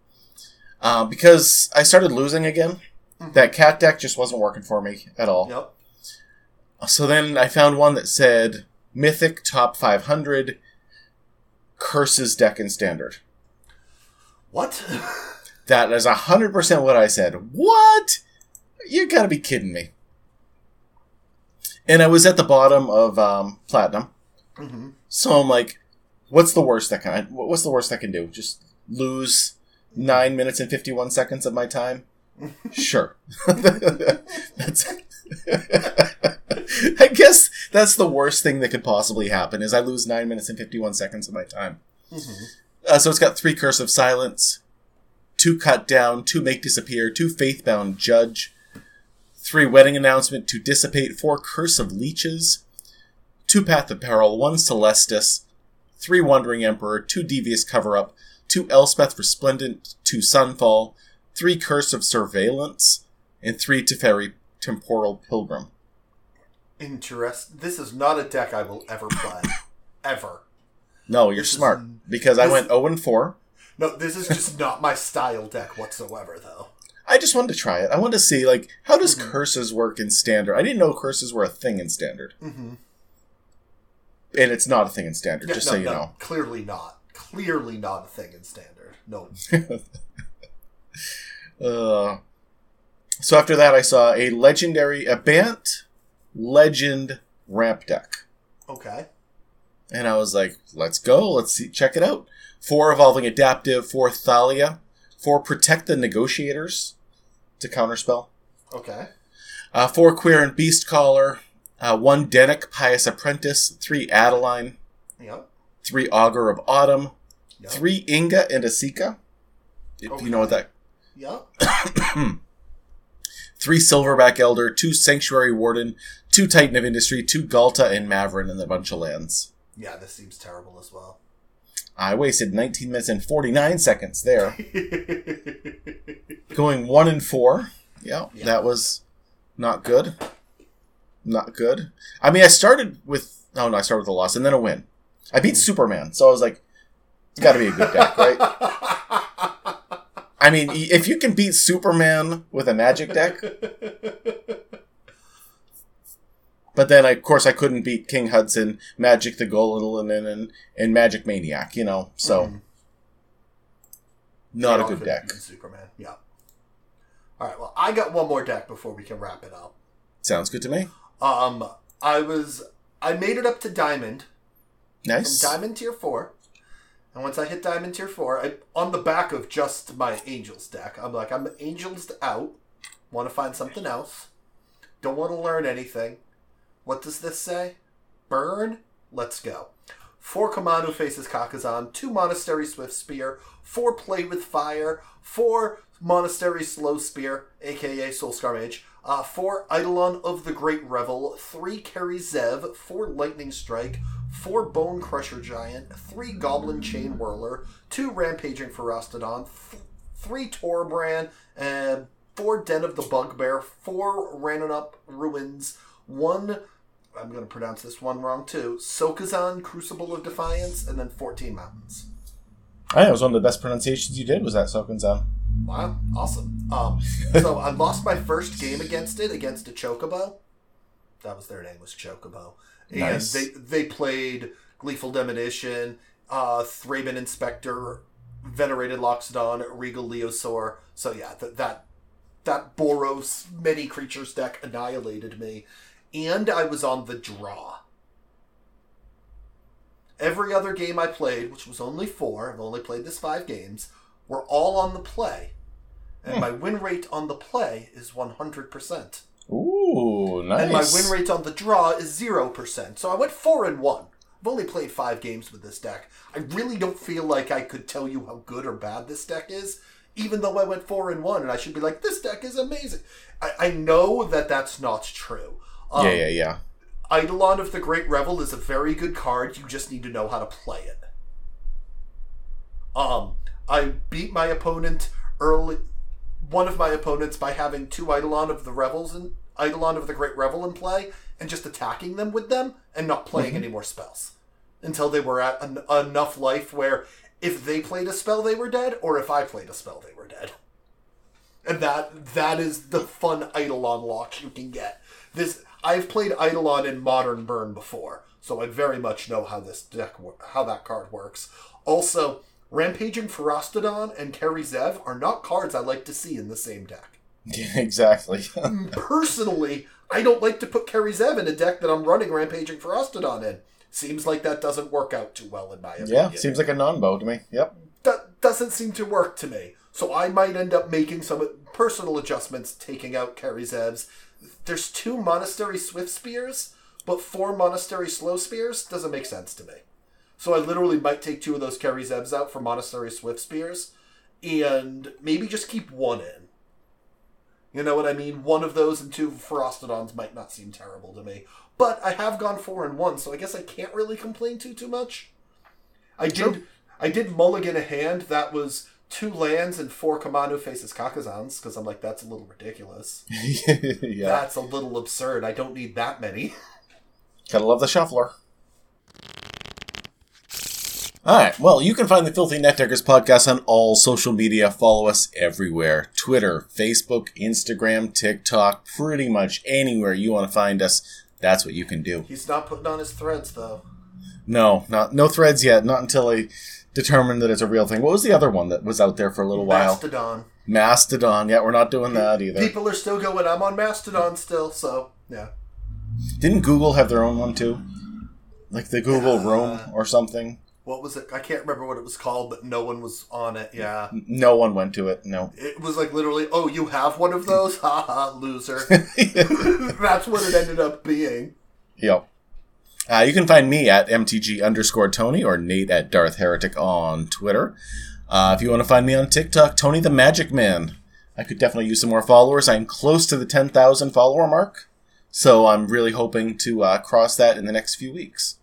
Um, because I started losing again.
Mhm.
That cat deck just wasn't working for me at all.
Yep.
So then I found one that said Mythic Top 500 Curses deck in Standard.
What?
That is 100% what I said. What? You gotta be kidding me. And I was at the bottom of um, Platinum.
hmm
So I'm like, what's the worst that can what's the worst I can do? Just lose nine minutes and fifty one seconds of my time? Sure. that's I guess that's the worst thing that could possibly happen is I lose nine minutes and fifty one seconds of my time.
hmm
Uh, so it's got three curse of silence, two cut down, two make disappear, two Faithbound Judge, three wedding announcement to dissipate, four curse of leeches, two path of peril, one celestis, three wandering emperor, two devious cover up, two Elspeth resplendent, two sunfall, three curse of surveillance, and three Teferi temporal pilgrim.
Interest. This is not a deck I will ever play. ever.
No, you're
This is-
smart because I went 0 and 4.
No, this is just not my style deck whatsoever, though.
I just wanted to try it. I wanted to see like how does
Mhm.
curses work in standard. I didn't know curses were a thing in standard,
Mm-hmm.
And it's not a thing in standard. just
no,
so you
no,
know.
Clearly not. Clearly not a thing in standard. No.
Uh, so after that, I saw a legendary a Bant legend ramp deck,
Okay.
and I was like, "Let's go! Let's see, check it out." Four evolving adaptive, four Thalia, four protect the negotiators to counterspell.
Okay.
Uh, four Quirion Beastcaller, uh, one Dennick Pious Apprentice, three Adeline,
Yep.
three Augur of Autumn,
Yep.
three Inga and Esika. If
Okay.
you know what that.
Yep.
Three Silverback Elder, two Sanctuary Warden, two Titan of Industry, two Ghalta and Mavren, and a bunch of lands.
Yeah, this seems terrible as well.
I wasted 19 minutes and 49 seconds there. Going one and four. Yeah,
Yeah.
that was not good. Not good. I mean, I started with. Oh, no, I started with a loss and then a win. I beat Superman, so I was like, it's got to be a good deck, right? I mean, if you can beat Superman with a magic deck, but then, I, of course, I couldn't beat King Hudson, Magic the Golden, and, and, and Magic Maniac, you know, so
Mhm.
not a good deck.
Superman. Yeah. All right. Well, I got one more deck before we can wrap it up.
Sounds good to me.
Um, I was I made it up to Diamond
Nice.
from Diamond Tier Four, and once I hit Diamond Tier Four, I on the back of just my Angels deck, I'm like I'm Angels out. Want to find something else? Don't want to learn anything. What does this say? Burn. Let's go. Four Kamanu faces Kakkazan, two Monastery Swiftspear, four Play with Fire, four Monastery Slow Spear, aka Soulscar Mage, uh, four Eidolon of the Great Revel, three Kari Zev, four Lightning Strike, four Bonecrusher Giant, three Goblin Chainwhirler, two Rampaging Ferostodon, th- three Torbrand, and four Den of the Bugbear, four Ramunap Ruins, one I'm going to pronounce this one wrong too. Sokazan Crucible of Defiance, and then 14 Mountains.
I think it was one of the best pronunciations you did. Was that Sokunzan?
Wow, awesome. Um, so I lost my first game against it against a Chocobo. That was their name was Chocobo, and
Nice.
they they played Gleeful Demolition, uh, Thraben Inspector, Venerated Loxodon, Regal Leosaur. So yeah, that that that Boros many creatures deck annihilated me, and I was on the draw. Every other game I played, which was only four, I've only played this five games, were all on the play. And
Hmm.
my win rate on the play is 100%.
Ooh, nice.
And my win rate on the draw is 0%. So I went 4 and 1. I've only played 5 games with this deck. I really don't feel like I could tell you how good or bad this deck is, even though I went 4 and 1 and I should be like, this deck is amazing. I, I know that that's not true. Um,
yeah, yeah, yeah.
Eidolon of the Great Revel is a very good card. You just need to know how to play it. Um, I beat my opponent early, one of my opponents by having two Eidolon of the Revels and Eidolon of the Great Revel in play and just attacking them with them and not playing mm-hmm. any more spells until they were at en- enough life where if they played a spell they were dead or if I played a spell they were dead. And that that is the fun Eidolon lock you can get. This I've played Eidolon in Modern Burn before, so I very much know how this deck how that card works. Also, Rampaging Ferostodon and Kari Zev are not cards I like to see in the same deck.
Yeah, exactly.
Personally, I don't like to put Kari Zev in a deck that I'm running Rampaging Ferostodon in. Seems like that doesn't work out too well in my opinion.
yeah, seems like a non-bow to me. Yep.
that doesn't seem to work to me. So I might end up making some personal adjustments, taking out Kari Zevs. There's two Monastery Swiftspears, but four Monastery Slow Spears doesn't make sense to me. So I literally might take two of those Kari Zevs out for Monastery Swiftspears, and maybe just keep one in. You know what I mean? One of those and two Ferostodons might not seem terrible to me. But I have gone four and one, so I guess I can't really complain too too much. I did. I did mulligan a hand that was two lands and four Kamanu faces Kakkazans, because I'm like, that's a little ridiculous.
yeah.
That's a little absurd. I don't need that many.
Gotta love the shuffler. Alright, well, you can find the Filthy Net Deckers podcast on all social media. Follow us everywhere Twitter, Facebook, Instagram, TikTok, pretty much anywhere you want to find us. That's what you can do.
He's not putting on his threads though.
No, not no threads yet. Not until I determine that it's a real thing. What was the other one that was out there for a little while?
Mastodon.
Mastodon. Yeah, we're not doing that either.
People are still going. I'm on Mastodon still, so yeah.
Didn't Google have their own one too? Like the Google uh,
Yeah.
Room or something?
What was it? I can't remember what it was called, but no one was on it. Yeah.
No one went to it. No.
It was like literally, oh, you have one of those? Ha ha, loser. That's what it ended up being.
Yep. Uh, you can find me at MTG underscore Tony or Nate at Darth Heretic on Twitter. Uh, if you want to find me on TikTok, Tony the Magic Man. I could definitely use some more followers. I'm close to the 10,000 follower mark, so I'm really hoping to uh, cross that in the next few weeks.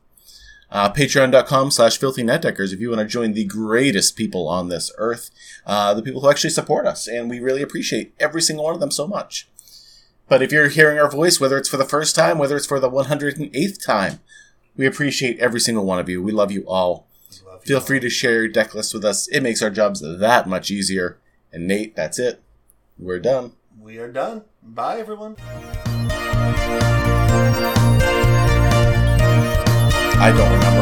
Uh, Patreon.com slash filthy netdeckers if you want to join the greatest people on this earth, uh, the people who actually support us, and we really appreciate every single one of them so much. But if you're hearing our voice, whether it's for the first time, whether it's for the 108th time, we appreciate every single one of you. We love you all.
Love you
Feel
all.
free to share your deck list with us. It makes our jobs that much easier. And Nate, that's it. We're done.
We are done. Bye, everyone.
I don't remember.